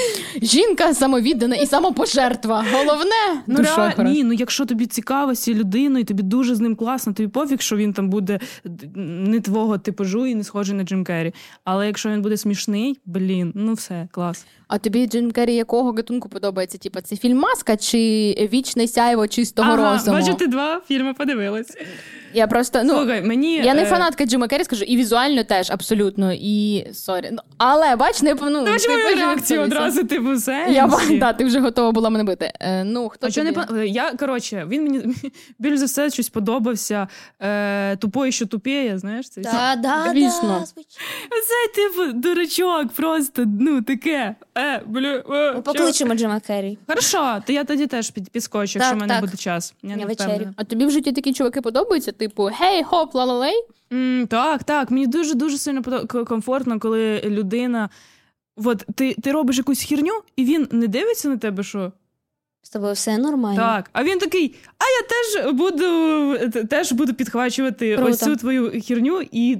жінка самовіддана і самопожертва. Головне, Ну, душа ра. Ні, ну якщо тобі цікаво з цією людиною, тобі дуже з ним класно, тобі пофіг, що він там буде не твого типажу і не схожий на Джим Керрі. Але якщо він буде смішний, блін, ну все, клас. А тобі Джим Керрі якого гатунку подобається? Тіпа, це фільм Маска чи вічне сяйво чистого розуму? бачу, ти два фільми подивилась. Я просто ну Слухай, мені я не е, фанатка Джима Керрі, скажу, і візуально теж абсолютно. І сорі. Ну але бач, не ну, Ти мою реакцію одразу, типу, все. Я да, ти вже готова була мене бити. Е, ну хто А що не я коротше, він мені більш за все щось подобався. Е, тупої, що тупіє, знаєш, це Да, да, Звісно. да. Це типу дурачок, просто ну таке. Е, блю, е, Ми покличемо Джима Керрі. Хорошо, то я тоді теж під, підскочу, якщо в мене так. буде час. Я не вечерю. впевнена. А тобі в житті такі чуваки подобаються? Типу, гей, хоп, ла-ла-лей? Mm, так, так. Мені дуже дуже сильно комфортно, коли людина. От ти, ти робиш якусь херню, і він не дивиться на тебе, що З тобою все нормально. так. А він такий: а я теж буду теж буду підхвачувати Круто. ось цю твою херню і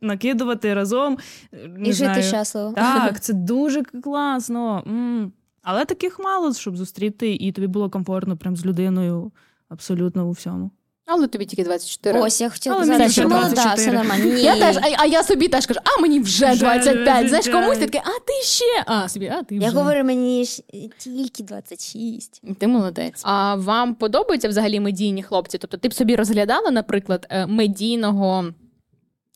накидувати разом. Не І знаю. жити щасливо. Так, це дуже класно. Але таких мало, щоб зустріти, і тобі було комфортно прям з людиною абсолютно у всьому. Але тобі тільки 24. Ось, я хотіла Але сказати, мені що вже молода, 24. все нормально. Ні. Я теж, а, а я собі теж кажу, а мені вже, Вже 25. Знаєш, 25. комусь ти такий, а ти ще. А, собі, а ти вже. Я говорю, мені ж тільки 26. Ти молодець. А вам подобаються взагалі медійні хлопці? Тобто ти б собі розглядала, наприклад, е, медійного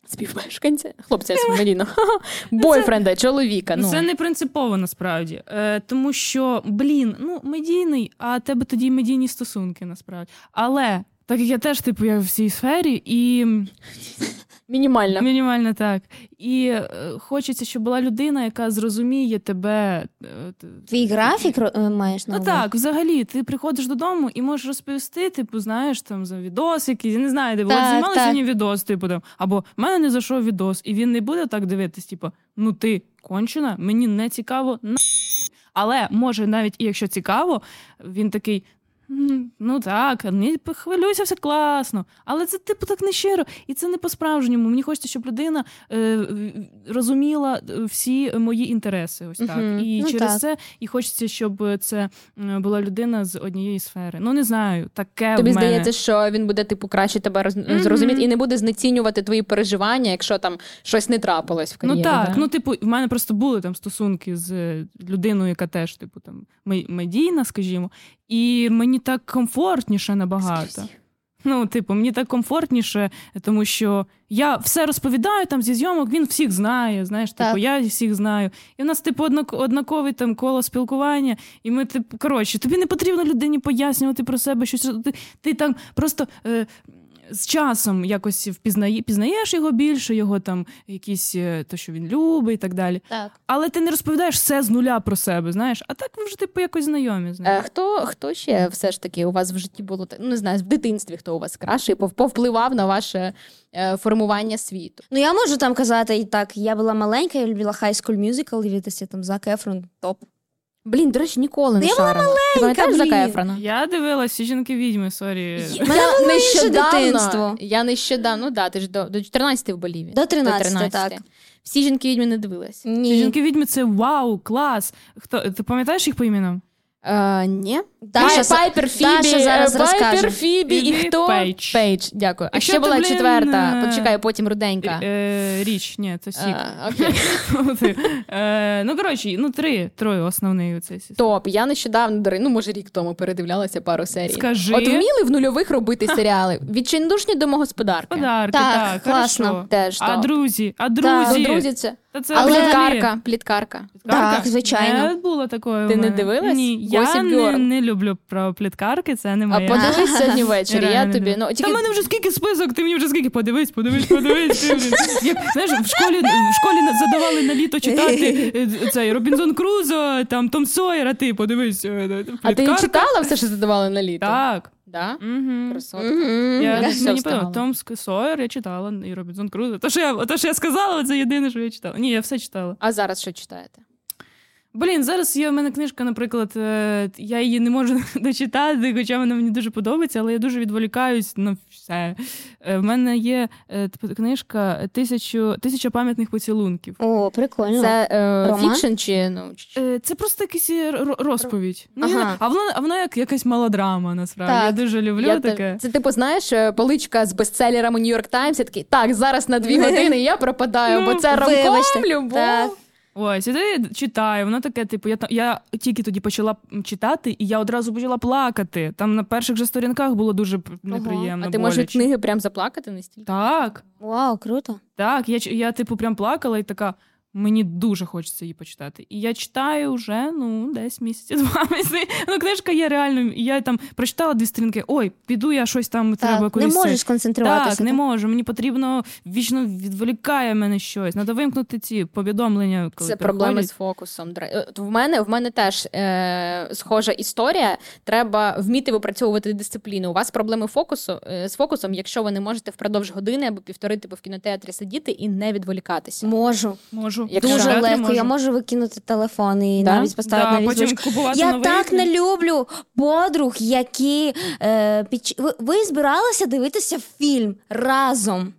співмешканця, хлопця медійного бойфренда, чоловіка. Ну. Це не принципово насправді. Е, тому що, блін, ну медійний, а тебе тоді медійні стосунки насправді. Але так як я теж, типу, я в цій сфері, і Мінімально. мінімально так. І е, хочеться, щоб була людина, яка зрозуміє тебе. е, т- Твій графік ро- е, маєш на Ну увазі? так, взагалі, ти приходиш додому і можеш розповісти, типу, знаєш, там за відос якийсь, я не знаю, типу, Так, от знімали так. сьогодні відос, типу там, або в мене не зайшов відос, і він не буде так дивитись, типу, ну ти кончена, мені не цікаво, на. Але може, навіть і якщо цікаво, він такий. «М, Ну так, не хвилюйся, все класно. Але це типу так не щиро, і це не по-справжньому. Мені хочеться, щоб людина е, розуміла е, всі мої інтереси. Ось так. Мгм. І Ну, через так. це і хочеться, щоб це е, була людина з однієї сфери. Ну не знаю, таке Тобі в мене. здається, що він буде типу краще тебе роз... Зрозуміти і не буде знецінювати твої переживання, якщо там щось не трапилось в кар'єрі. Ну так, да? ну типу, в мене просто були там стосунки з людиною, яка теж, типу, там медійна, скажімо, і мені так комфортніше набагато. Ну, типу, мені так комфортніше, тому що я все розповідаю там зі зйомок, він всіх знає. Знаєш, типу, я всіх знаю. І в нас, типу, однакове однаковий там коло спілкування. І ми, типу, коротше, тобі не потрібно людині пояснювати про себе щось. Ти, ти там просто. Е, з часом якось впізнає, пізнаєш його більше, його там якісь е, то, що він любить і так далі. Так. Але ти не розповідаєш все з нуля про себе, знаєш, а так ви вже типу якось знайомі. Знаєш. Е, хто, хто ще все ж таки у вас в житті було? Ну, не знаю, в дитинстві хто у вас краще пов- повпливав на ваше е, формування світу? Ну я можу там казати і так. Я була маленька, я любила High School Musical, дивитися там Зак Ефрон, топ. Блін, до речі, ніколи не Я була маленька, Ти пам'ятаєш блін. Зака Ефрона? Я дивилась всі жінки відьми, сорі. Мене нещодавно, дитинство. я нещодавно, ну да, ти ж до, до 14 в Боліві. До 13, так. Всі жінки відьми не дивилась. Ні. Всі жінки відьми це вау, клас. Хто ти пам'ятаєш їх по іменам? Е, ні. Даша, Пайпер Фібі, Даша зараз е, Пайпер розкаже. Фібі і І хто? Пейдж. Пейдж, дякую. А Якщо ще ти, була блін, четверта. е, Почекай, потім руденька. Е, річ, ні, це сік. А, окей. Е, ну, коротше, ну три, троє основний оцей. Топ. Я нещодавно, до речі, ну може рік тому передивлялася пару серій. Скажи. От вміли в нульових робити серіали. Відчайдушні домогосподарки. Домохозяйки, Так, так, класно. хорошо. Теж А топ. друзі, а Ну, друзі. друзі, це. Та це Але- Пліткарка, пліткарка. Пліткарка? Так, звичайно. Не було такої. Ти не дивилась? Ні, я не, не люблю про пліткарки, це не А подивись сьогодні ввечері. Я Реально тобі. Ну, Та в мене вже скільки список, ти мені вже скільки подивись, подивись, подивись. Ти, блін. Знаєш, в школі, в школі задавали на літо читати е, цей Робінзон Крузо, там Том Сойер, а ти подивись. е, А ти читала все, що задавали на літо? Так. Да? Угу. Красотка. Мгм. Я, Я мені встигала. подобається. Сойер я читала, і Робінзон Крузо. То, що я, то, що я сказала, це єдине, що я читала. Ні, я все читала. А зараз що читаєте? Блін, зараз є в мене книжка, наприклад, е, я її не можу дочитати, хоча вона мені дуже подобається, але я дуже відволікаюсь на все. Е, в мене є е, книжка тисячу, тисяча пам'ятних поцілунків. О, прикольно. Це е, фікшн чи ну Це просто якась розповідь. Ну, я А вона, а вона як якась мелодрама, насправді. Так. Я дуже люблю Я таке. Це типу, знаєш, поличка з бестселерами New York Times. Я такий, так, зараз на дві години я пропадаю, бо це romcom, любов. Так. Ось, і я читаю, воно таке, типу, я, я тільки тоді почала читати, і я одразу почала плакати. Там на перших же сторінках було дуже неприємно. неприємно. А ти можеш книги прям заплакати настільки? Так, Вау, круто. так. Я, я, типу, прям плакала і така. Мені дуже хочеться її почитати. І я читаю вже ну десь місяці два місяці. Ну, книжка є реально. і Я там прочитала дві сторінки. Ой, піду я щось там треба Так, не кудись. це- можеш концентруватися. Так, не можу. Мені потрібно вічно відволікає мене щось. Треба вимкнути ці повідомлення. Коли Це проблеми приходять. з фокусом. Дра- В мене в мене теж е, схожа історія. Треба вміти випрацьовувати дисципліну. У вас проблеми фокусу е, з фокусом, якщо ви не можете впродовж години або півтори типу в кінотеатрі сидіти і не відволікатися. Можу. Можу. Якщо Дуже легко. можу. Я можу викинути телефон і Да? навіть поставити Да, на потім купувати Я новий так не люблю подруг, які е, під... ви, ви збиралися дивитися фільм разом.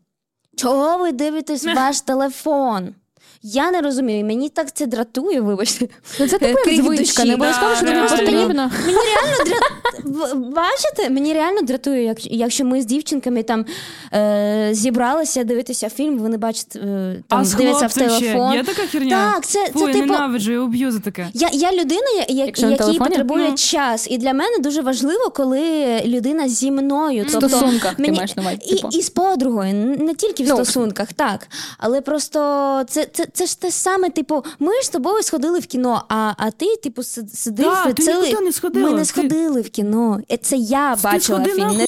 Чого ви дивитесь ваш телефон? Я не розумію, мені так це дратує, вибачте. Ну це Крик як звичка, не обов'язково, Да, що тобі просто потрібно. Мені реально дра... В- Бачите, мені реально дратує, як, якщо ми з дівчинками там е, зібралися дивитися фільм, вони бачать е, там а з дивляться в хлопцем ще телефон. є така херня? Так, це, Фу, це я типу. ненавиджу, я уб'ю за таке. Я, я людина, я, я, якій телефоні? потребує Ну. час. І для мене дуже важливо, коли людина зі мною. В Тобто, стосунках ти маєш на увазі. і, Типу. і з подругою, не тільки в Ну. стосунках, так. Але просто це, це, це ж те саме, типу, ми ж з тобою сходили в кіно, а, а ти, типу, сидиш Да, ти цілий... не сходила. Ми не Ти- сходили в кіно. Е, Це я бачила фільм.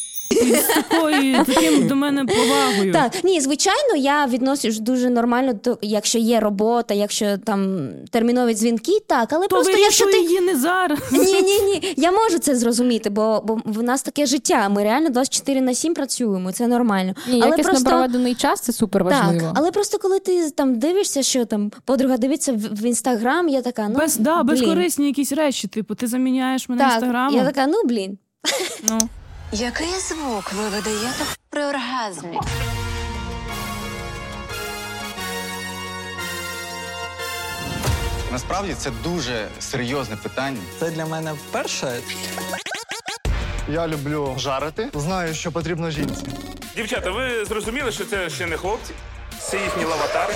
З такою таким до мене повагою. Так, ні, звичайно, я відношусь дуже нормально, до, якщо є робота, якщо там термінові дзвінки, так, але То просто якщо ти. її не зараз. Ні, ні, ні. Я можу це зрозуміти, бо, бо в нас таке життя. Ми реально 24 на 7 працюємо, це нормально. Ні, але якісно просто проведений час це супер важливо. так, але просто коли ти там дивишся, що там подруга дивиться в, в інстаграм, я така, ну Без, да, блін. безкорисні якісь речі, типу, ти заміняєш мене Так, інстаграмом. я така, ну блін. Ну. Який звук ви видаєте при оргазмі? Насправді це дуже серйозне питання. Це для мене вперше. Я люблю жарити. Знаю, що потрібно жінці. Дівчата, ви зрозуміли, що це ще не хлопці? Це їхні лаватари.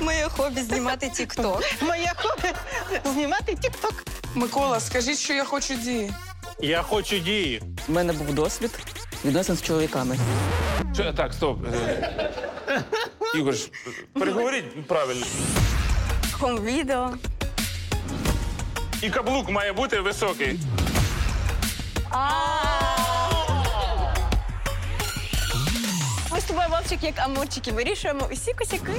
Моє хобі знімати тік-ток. Моє хобі знімати тік-ток. Микола, скажіть, що я хочу дії. Я хочу дії. У мене був досвід відносин з чоловіками. Що, так, стоп. Ігор, переговоріть правильно. Хом-відео. І каблук має бути високий. Ми з тобою, Вовчик, як амурчики, вирішуємо усі косяки.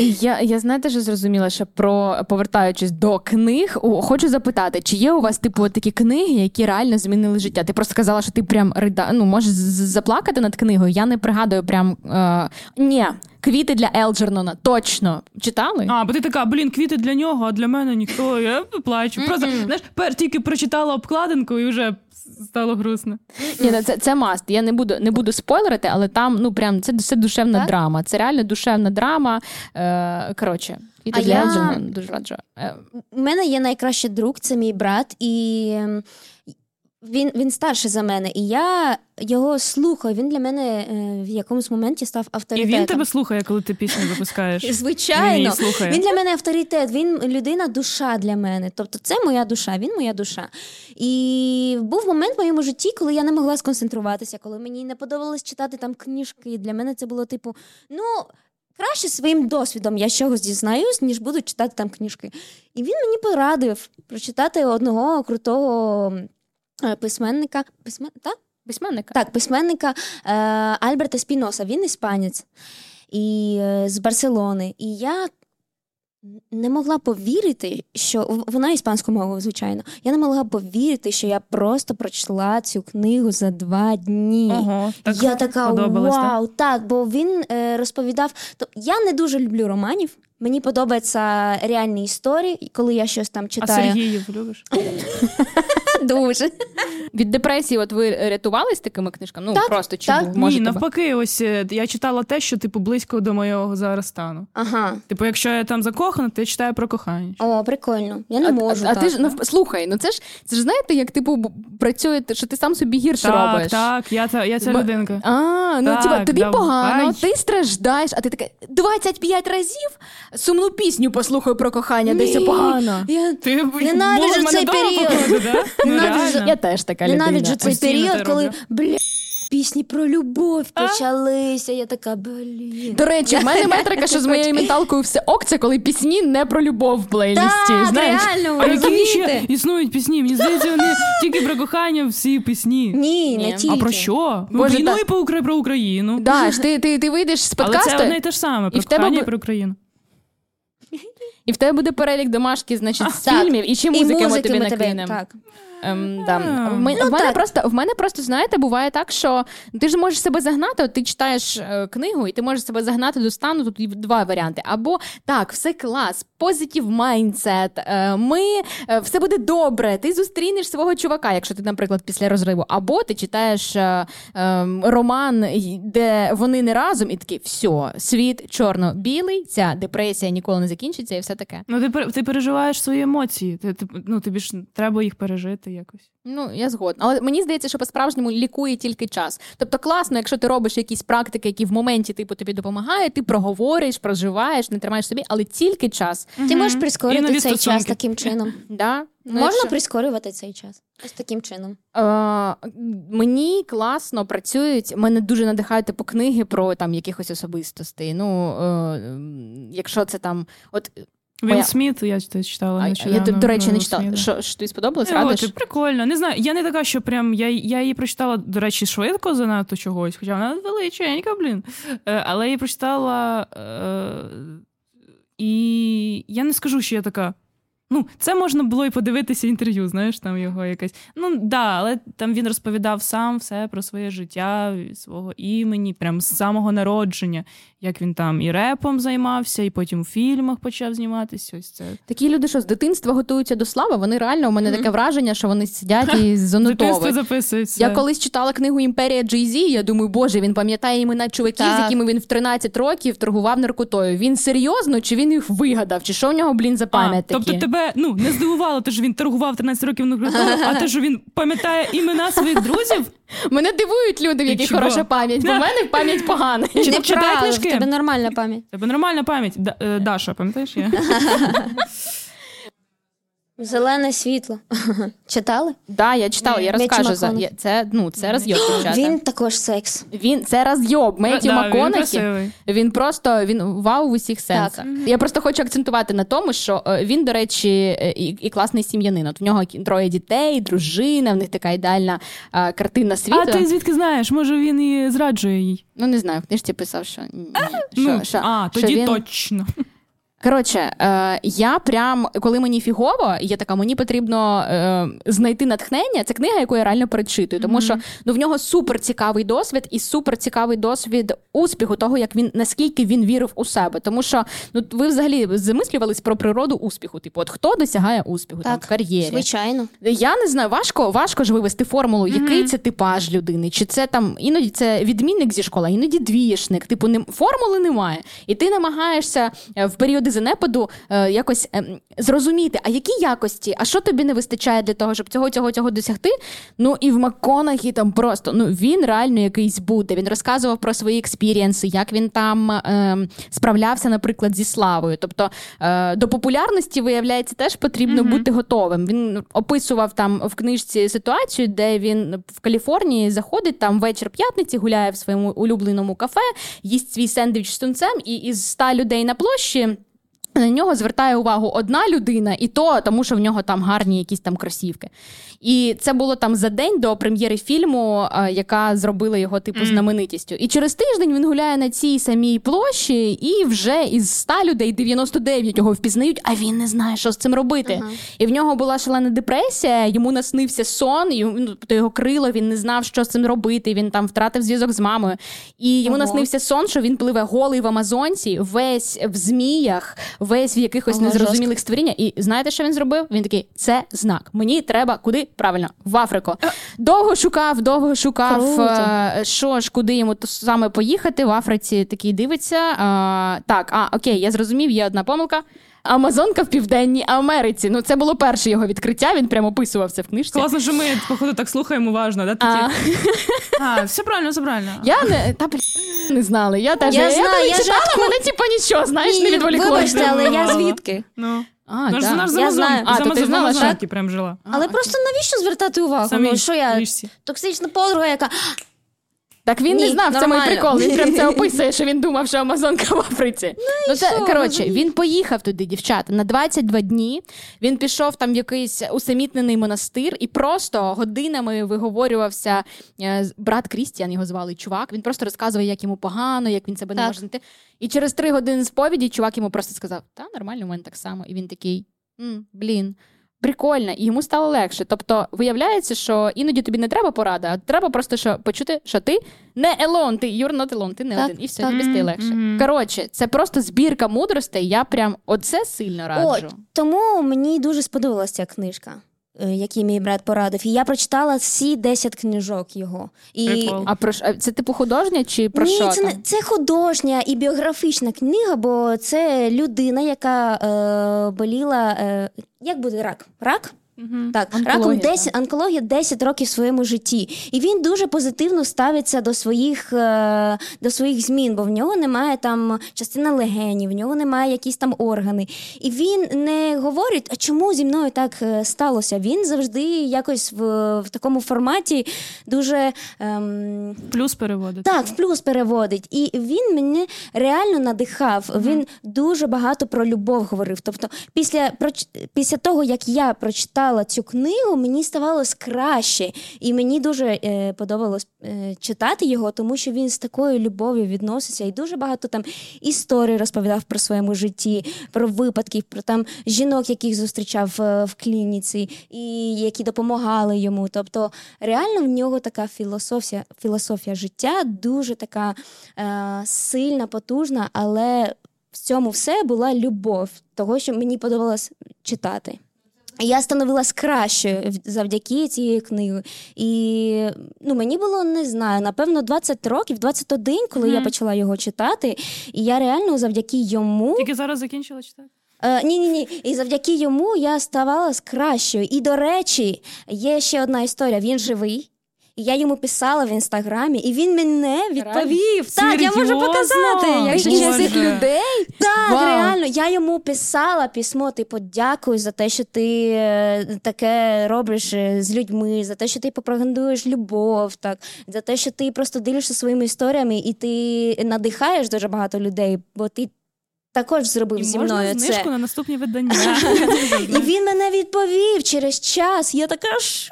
Я, я знаєте, що зрозуміла, що про повертаючись до книг, о, хочу запитати, чи є у вас типу такі книги, які реально змінили життя? Ти просто сказала, що ти прям рида... ну, можеш заплакати над книгою. Я не пригадую прям е... ні, квіти для Елджернона. Точно читали? А, бо ти така, блін, квіти для нього, а для мене ніхто. Я плачу. Просто знаєш, тільки прочитала обкладинку і вже стало грустно. Ні, ну, це, це маст. Я не буду не буду спойлерити, але там ну прям це, це душевна Так? драма. Це реально душевна драма. Е, коротше, і А я- дуже раджу. Е, У мене є найкращий друг, це мій брат, і ем, він, він старший за мене, і я його слухаю. Він для мене е, в якомусь моменті став І авторитетом. він тебе слухає, коли ти пісню випускаєш. Звичайно, слухає. він для мене авторитет, він людина душа для мене. Тобто, це моя душа, він моя душа. І був момент в моєму житті, коли я не могла сконцентруватися, коли мені не подобалось читати там книжки. Для мене це було типу, ну. Краще своїм досвідом я чогось дізнаюсь, ніж буду читати там книжки. І він мені порадив прочитати одного крутого письменника. Письмен... Так? письменника. Так, письменника е, Альберта Спіноса, він іспанець і е, з Барселони. І я не могла повірити, що вона іспанською мовою, звичайно. Я не могла повірити, що я просто прочитала цю книгу за два дні. Ого, так я така подобалось, так? вау, так, бо він е, розповідав. То я не дуже люблю романів. Мені подобаються реальні історії, коли я щось там А читаю. Сергіїв любиш? Дуже. Від депресії, от ви рятувались такими книжками? Ну Так, просто чи так. був- Ні, навпаки, ось е, я читала те, що типу близько до моєго зараз стану. Ага. Типу, якщо я там закохана, то я читаю про кохання. О, прикольно. Я не а, можу. а, а ти ж ну, слухай, ну це ж це ж знаєте, як типу працює, що ти сам собі гірше Так, робиш. так, я та я ця Бо- людинка. А, ну Так, типа тобі давай. погано, ти страждаєш, а ти така 25 разів сумну пісню послухаю про кохання, десь Ні. погано. Я Ти мене цей період. походу, да? Ну, Ненавиджу. реально. Я теж така людина. Ненавиджу цей Постійно період, коли бля, пісні про любов почалися. Я така, блін. До речі, в мене метрика, що з моєю менталкою все ок, це коли пісні не про любов в плейлісті. Так, знаєш? реально, А які ще існують пісні? Мені здається, вони тільки про кохання, всі пісні. Ні, Ні. не тільки. А про що? Ну, Боже, війну та- і по Укра- про Україну. Даш, ти, ти, ти вийдеш з Але подкасту, це одне і те ж саме, про і в тебе кохання і про Україну. і в тебе буде перелік домашки, значить, з Так. фільмів, і ще І музики, ми тобі накинемо. Так. Ем, да. В, мене, Ну, в, мене так. просто, в мене просто, знаєте, буває так, що ти ж можеш себе загнати, от ти читаєш е, книгу, і ти можеш себе загнати до стану. Тут два варіанти. Або так, все клас, позитив майндсет, е, ми е, все буде добре. Ти зустрінеш свого чувака, якщо ти, наприклад, після розриву. Або ти читаєш е, е, роман, де вони не разом, і такий все, світ чорно-білий, ця депресія ніколи не закінчиться, і все таке. Ну, ти, ти переживаєш свої емоції. Ти, ти, ну, тобі ж треба їх пережити якось. Ну, я згодна. Але мені здається, що по-справжньому лікує тільки час. Тобто класно, якщо ти робиш якісь практики, які в моменті типу тобі допомагають, ти проговориш, проживаєш, не тримаєш собі, але тільки час. Ти можеш прискорити цей час таким чином. Да? Ну, Можна якщо- прискорювати цей час. Ось таким чином. Е, мені класно працюють. Мене дуже надихають типу книги про там якихось особистостей. Ну, е, якщо це там, от Він Моя- Сміт, я читала а, я нещодавно. до, до речі, не читала. Що, що тобі сподобалось? Ну, Радиш? от, прикольно. Не знаю, я не така, що прям я, я її прочитала, до речі, швидко занадто чогось, хоча вона величенька, блін. Е, але я її прочитала. Е, і я не скажу, що я така. Ну, це можна було і подивитися інтерв'ю, знаєш, там його якесь. Ну, да, але там він розповідав сам все про своє життя, свого імені, прям з самого народження, як він там і репом займався, і потім у фільмах почав зніматися. Ось це. Такі люди, що з дитинства готуються до слави, вони реально у мене таке враження, що вони сидять і занотовують. записується. Я колись читала книгу Імперія Джей-Зі, я думаю, боже, він пам'ятає імена чуваків, Так. з якими він в 13 років торгував наркотою. Він серйозно, чи він їх вигадав, чи що в нього, блін, за пам'ять тобто тебе ну не здивувало, те, що він торгував 13 років на крутого, а те, що він пам'ятає імена своїх друзів. Мене дивують люди, в яких чого? хороша пам'ять, бо в мене пам'ять погана. Чи читає Неправда, в книжки? тебе нормальна пам'ять. Тебе нормальна пам'ять. Е, Даша, пам'ятаєш? Я? Зелене світло. Читали? Да, я читала, я розкажу за я- це. Ну це розйоб. Він також секс. Він це розйоб. Меттю Да, він Він просто він вау в усіх сенсах. Я просто хочу акцентувати на тому, що е, він, до речі, е, і, і класний сім'янин. От в нього троє дітей, дружина, в них така ідеальна е, картина світу. А ти звідки знаєш? Може він і зраджує їй? Ну не знаю, в книжці писав, що ні, Ну, що, що, а, що тоді він... точно. Коротше, е, я прям, коли мені фігово, я така, мені потрібно е, знайти натхнення. Це книга, яку я реально перечитую, тому що ну в нього супер цікавий досвід і супер цікавий досвід успіху, того як він наскільки він вірив у себе. Тому що ну ви взагалі замислювались про природу успіху. Типу, от хто досягає успіху там в кар'єрі? Звичайно. Я не знаю, важко, важко ж вивести формулу, який це типаж людини, чи це там іноді це відмінник зі школи, іноді двієшник. Типу, не, формули немає. І ти намагаєшся е, в періоди занепаду е, якось ем, зрозуміти, а які якості, а що тобі не вистачає для того, щоб цього, цього, цього досягти. Ну і в Макконахі там просто ну він реально якийсь буде. Він розказував про свої експірієнси, як він там ем, справлявся, наприклад, зі славою. Тобто е, до популярності, виявляється, теж потрібно бути готовим. Він описував там в книжці ситуацію, де він в Каліфорнії заходить там вечір п'ятниці, гуляє в своєму улюбленому кафе, їсть свій сендвіч з тунцем, і із ста людей на площі. На нього звертає увагу одна людина, і то тому, що в нього там гарні якісь там кросівки. І це було там за день до прем'єри фільму, е, яка зробила його типу знаменитістю. І через тиждень він гуляє на цій самій площі, і вже із 100 людей 99 його впізнають, а він не знає, що з цим робити. І в нього була шалена депресія, йому наснився сон, і, ну, тобто його крило, він не знав, що з цим робити. Він там втратив зв'язок з мамою. І йому Ого. наснився сон, що він пливе голий в Амазонці, весь в зміях, весь в якихось Ого, незрозумілих створіння, І знаєте, що він зробив? Він такий: це знак. Мені треба куди? Правильно, в Африку. Довго шукав, довго шукав, Круто. е, що ж, куди йому то саме поїхати. В Африці такий дивиться. А, так, а окей, я зрозумів, є одна помилка. Амазонка в південній Америці. Ну, це було перше його відкриття. Він прямо описував це в книжці. Класно, що ми, походу, так слухаємо уважно, да? А, А, все правильно, все правильно. я не та бля, не знали. Я теж Я я, знаю, коли я читала, жартку- мене типу нічого, знаєш, не Ні, відволікло. Вибачте, але я звідки? Ну. А, Вона ж да. вона ж з Я Амазон, знаю. А, з то ти Амазон, знала, що? Амазонці прям жила. Але просто навіщо звертати увагу? Самі ну що я річці. токсична подруга, яка Так він не Ні, знав, це мій нормально. прикол. Він прям це описує, що він думав, що Амазонка в Африці. Ну, це що, коротше, ну, він поїхав туди, дівчата, на 22 дні. Він пішов там в якийсь усамітнений монастир і просто годинами виговорювався. е, Брат Крістіан його звали чувак. Він просто розказує, як йому погано, як він себе не може знайти. І через три години сповіді чувак йому просто сказав: Та нормально, у мене так само. І він такий: «М, блін. Прикольно, і йому стало легше. Тобто, виявляється, що іноді тобі не треба порада, а треба просто що почути, що ти не елон, ти you're not alone, ти не Так, один, і все так. тобі стає легше. мгм. Коротше, це просто збірка мудростей. Я прям оце сильно раджу. О, тому мені дуже сподобалася ця книжка, е, який мій брат порадив. І я прочитала всі 10 книжок його. І... Прикол. А про це типу художня чи про Ні, що це, там? не, це художня і біографічна книга, бо це людина, яка е, боліла. Е, як буде рак? Рак? Мгм. Так, Онкологія, раком 10, онкологія 10 років в своєму житті. І він дуже позитивно ставиться до своїх, е, до своїх змін, бо в нього немає там частина легенів, в нього немає якісь там органи. І він не говорить, а чому зі мною так е, сталося. Він завжди якось в, в такому форматі дуже. Ем, Плюс переводить. так, в плюс переводить. І він мене реально надихав. Він дуже багато про любов говорив. Тобто, після, проч- після того, як я прочитала цю книгу, мені ставалось краще. І мені дуже е, подобалось е, читати його, тому що він з такою любов'ю відноситься. І дуже багато там історій розповідав про своєму житті, про випадків, про там жінок, яких зустрічав е, в клініці, і які допомагали йому. Тобто, реально в нього така філософія, філософія життя, дуже така е, сильна, потужна, але в цьому все була любов, того, що мені подобалось читати. Я становилась кращою завдяки цієї книги. І ну, мені було не знаю, напевно, 20 років, 21, коли я почала його читати. І я реально завдяки йому. Тільки зараз закінчила читати. Е, ні, ні, ні. І завдяки йому я ставалась кращою. І до речі, є ще одна історія. Він живий. І я йому писала в інстаграмі, і він мене відповів. Так, я можу показати. Боже. цих людей так, Вау. реально. Я йому писала письмо, типу, дякую за те, що ти е, таке робиш е, з людьми, за те, що ти пропагандуєш любов, так, за те, що ти просто ділишся своїми історіями і ти надихаєш дуже багато людей, бо ти також зробив І зі можна мною знижку це. на наступні видання. І він мене відповів через час. Я така, що?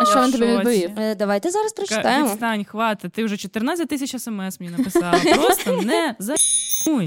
А що він тобі відповів? Е, Давайте зараз прочитаємо. Відстань, хватить. Ти вже 14 тисяч смс мені написала. Просто не за***уй.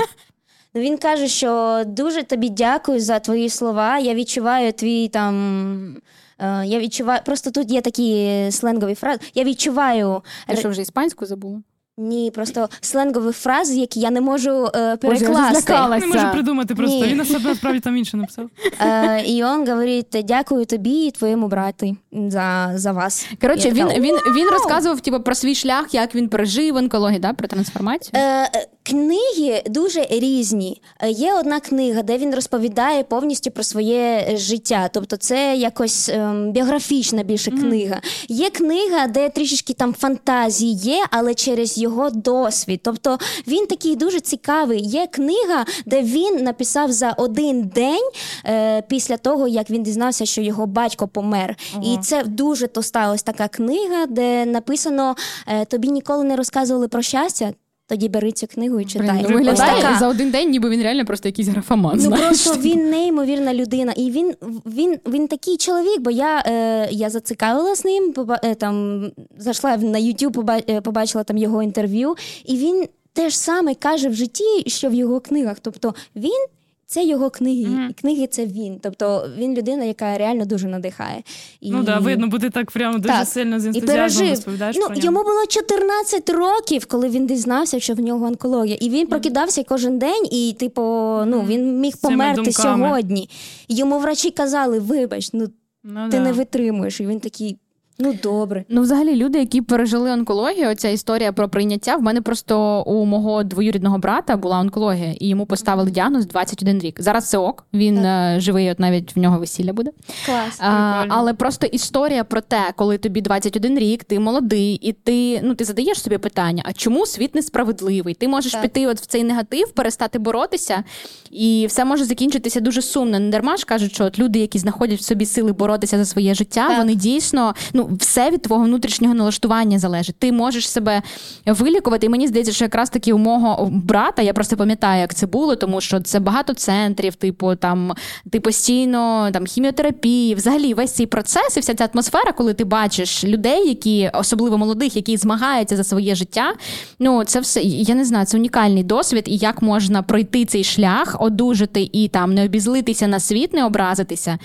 Ну, Він каже, що дуже тобі дякую за твої слова. Я відчуваю твій там. е, Я відчуваю, просто тут є такі сленгові фрази. Я відчуваю Ти що вже іспанську забула? Ні, просто сленгові фрази, які я не можу е, Боже, я перекласти. Не можу придумати просто. Ні. Він на себе насправді там інше написав. Е, і він говорить: дякую тобі і твоєму брату за, за вас. Коротше, він, така, він, він розказував типу, про свій шлях, як він пережив онкологію, да? про трансформацію. Е, е, книги дуже різні. Е, Є одна книга, де він розповідає повністю про своє е, життя. Тобто, це якось ем, біографічна більше книга. Є книга, де трішечки там фантазії є, але через його досвід. Тобто він такий дуже цікавий. Є книга, де він написав за один день е, після того, як він дізнався, що його батько помер. І це дуже тоста ось така книга, де написано: е, тобі ніколи не розказували про щастя. Тоді бери цю книгу і читай. Блин, ну, така. за один день, ніби він реально просто якийсь графоман. Ну знаєш. просто він неймовірна людина, і він, він, він такий чоловік, бо я, е, я зацікавилась ним, поба- е, там зайшла на YouTube, поба- е, побачила там його інтерв'ю, і він те ж саме каже в житті, що в його книгах. Тобто він. Це його книги, і книги це він. Тобто він людина, яка реально дуже надихає. І... Ну да, видно, ти так прямо дуже Так. сильно з І ентузіазмом розповідаєш Ну, про нього. йому було 14 років, коли він дізнався, що в нього онкологія. І він прокидався кожен день, і, типу, ну, він міг померти сьогодні. Йому врачі казали: вибач, ну Ну, ти да. не витримуєш. І він такий, ну добре. Ну, взагалі, люди, які пережили онкологію, оця історія про прийняття. В мене просто у мого двоюрідного брата була онкологія, і йому поставили діагноз 21 рік. Зараз це ок. Він е, живий, от навіть в нього весілля буде. Клас. А, але просто історія про те, коли тобі 21 рік, ти молодий, і ти ну ти задаєш собі питання: а чому світ несправедливий? Ти можеш Так. піти от в цей негатив, перестати боротися, і все може закінчитися дуже сумно. Не дарма ж кажуть, що от люди, які знаходять в собі сили боротися за своє життя, Так. вони дійсно ну все від твого внутрішнього налаштування залежить. Ти можеш себе вилікувати. І мені здається, що якраз таки у мого брата я просто пам'ятаю, як це було, тому що це багато центрів, типу там ти постійно там хіміотерапії, взагалі весь цей процес і вся ця атмосфера, коли ти бачиш людей, які особливо молодих, які змагаються за своє життя. Ну це все я не знаю, це унікальний досвід, і як можна пройти цей шлях, одужати і там не обізлитися на світ, не образитися.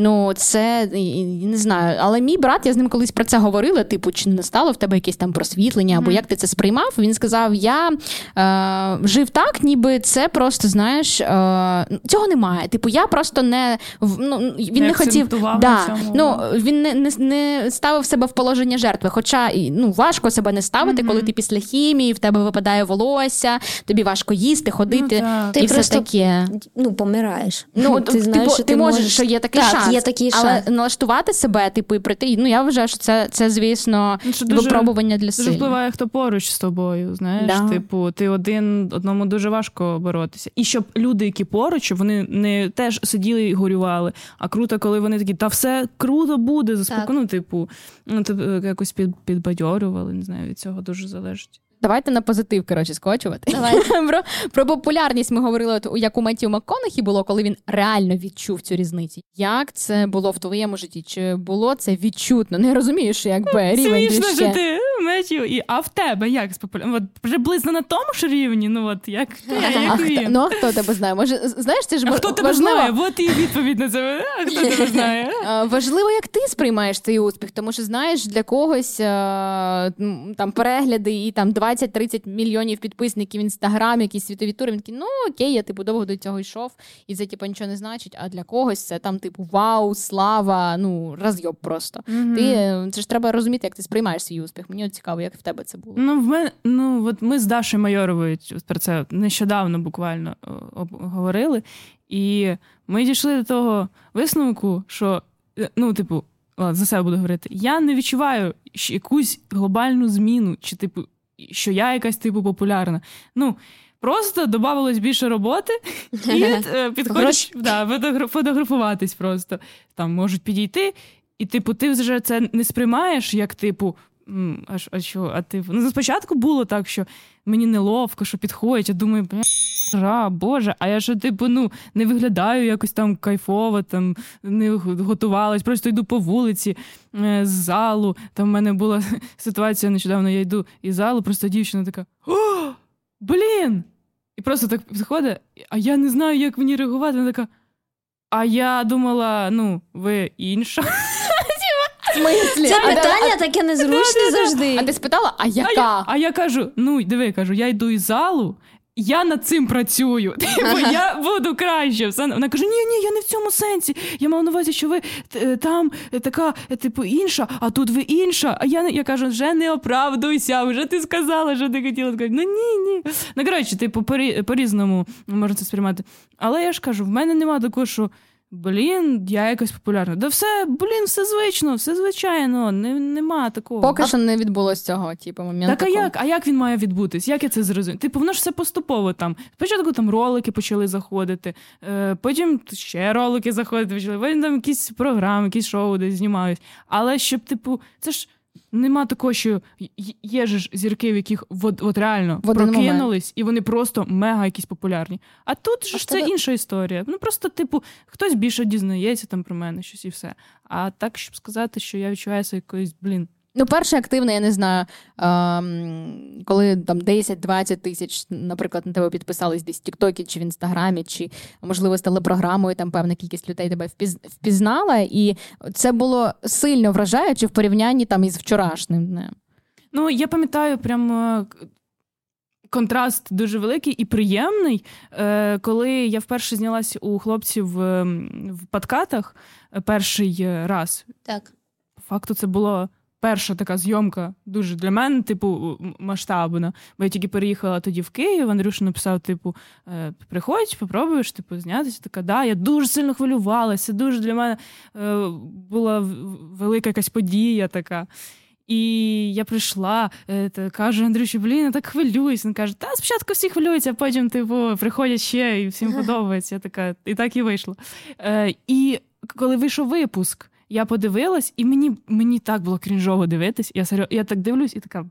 Ну, це і- і не знаю. Але мій брат, я з ним колись про це говорила. Типу, чи не стало в тебе якесь там просвітлення, або як ти це сприймав? Він сказав: я е, жив так, ніби це просто знаєш, е, цього немає. Типу, я просто не ну, він Не не хотів да, цьому. ну, він не, не, не ставив себе в положення жертви. Хоча ну, важко себе не ставити, коли ти після хімії, в тебе випадає волосся, тобі важко їсти, ходити так. Ти все просто таке. ну, помираєш. Ну, ти знаєш, типу, що ти можеш, що є такий так, шанс. Є такий але налаштувати себе, типу, і прийти. Ну, я вважаю, що це, це звісно, Ну, що дуже- випробування для Дуже сил. впливає, хто поруч з тобою. Знаєш, Да. типу, ти один одному дуже важко боротися. І щоб люди, які поруч, щоб вони не теж сиділи і горювали. А круто, коли вони такі, та все круто буде, заспоко... ну, типу, ну, типу, якось під, підбадьорювали. Не знаю, від цього дуже залежить. Давайте на позитив, коротше, скочувати. про, про популярність ми говорили, як у Меттію МакКонахі було, коли він реально відчув цю різницю. Як це було в твоєму житті? Чи було це відчутно? Не розумієш, якби рівень Смішно, ще. що ти Меттю, і а в тебе як з популя- От приблизно на тому ж рівні? Ну от як ти, а А як хто, ну, а хто тебе знає? Може, знаєш, це ж А хто тебе важливо. знає? От і відповідь на це. А хто тебе знає? Важливо, як ти сприймаєш цей успіх, тому що знаєш, для когось там перегляди і там 20-30 мільйонів підписників в інстаграм, якісь світові тури. Він такий, ну окей, я типу довго до цього йшов, і це типу нічого не значить. А для когось це там, типу, вау, слава, ну розйоб просто. Ти е, це ж треба розуміти, як ти сприймаєш свій успіх. Мені от цікаво, як в тебе це було. Ну, в мене, ну, от ми з Дашою Майоровою про це нещодавно буквально говорили, і ми дійшли до того висновку, що, е, ну, типу, ладно, за себе буду говорити, я не відчуваю якусь глобальну зміну, чи, типу, що я якась, типу, популярна. Ну, Просто додавалось більше роботи і е, підходиш да, фотографуватись просто. Там можуть підійти, і, типу, ти вже це не сприймаєш як, типу, а, а що, а типу. Ну, спочатку було так, що мені неловко, що підходять, я думаю, ра, боже, а я що, типу, ну, не виглядаю якось там кайфово, там не готувалась, просто йду по вулиці е, з залу. Там в мене була ситуація нещодавно, я йду із залу, просто дівчина така: О, блін! І просто так підходить, а я не знаю, як мені реагувати. Вона така. А я думала, ну, ви інша. Смислі? Це А, питання а- таке незручне завжди. А ти спитала, а А я, яка? а я кажу: ну, диви, кажу, я йду із залу, я над цим працюю. Типу, я буду краще. Вона каже: ні, ні, я не в цьому сенсі. Я мав на увазі, що ви е, там е, така, е, типу, інша, а тут ви інша. А я не- я кажу, вже не оправдуйся, вже ти сказала, що ти хотіла сказати. Ну ні, ні. Ну, коротше, типу, по-різному можна це сприймати. Але я ж кажу, в мене нема такого, що. Блін, я якось популярна. Да все, блін, все звично, все звичайно, не, нема такого. Поки що не відбулося цього, типу, моменту. Так, а як? А як він має відбутись? Як я це зрозумію? Типу, воно ж все поступово там. Спочатку там ролики почали заходити, е, потім ще ролики заходити почали, потім там якісь програми, якісь шоу десь знімають. Але щоб, типу, це ж Нема такого, що є ж зірки, в яких от, от реально В прокинулись, момент. і вони просто мега якісь популярні. А тут ж а це тебе- інша історія. Ну просто, типу, хтось більше дізнається там про мене, щось і все. А так, щоб сказати, що я відчуваюся якоюсь, блін. Ну, перше активне, я не знаю, ем, коли там 10-20 тисяч, наприклад, на тебе підписались десь в Тіктокі чи в Інстаграмі, чи можливо з телепрограмою, там певна кількість людей тебе впіз- впізнала, і це було сильно вражаюче в порівнянні там із вчорашнім днем. Ну, я пам'ятаю, прям е, контраст дуже великий і приємний. Е, Коли я вперше знялась у хлопців е, в подкатах е, перший раз. Так. По факту, це була перша така зйомка дуже для мене, типу, масштабна. Бо я тільки переїхала тоді в Київ. Андрюша написав: типу, е, приходь, попробуєш, типу, знятися. Така, да, я дуже сильно хвилювалася. Дуже для мене е, була велика якась подія така. І я прийшла, е, та кажу Андрюші, блін, я так хвилююсь. Він каже, та спочатку всі хвилюються, а потім, типу, приходять ще і всім подобається. Я така, і так і вийшло. Е, і коли вийшов випуск, я подивилась, і мені, мені так було крінжово дивитись. Я серйозно, я так дивлюсь і така.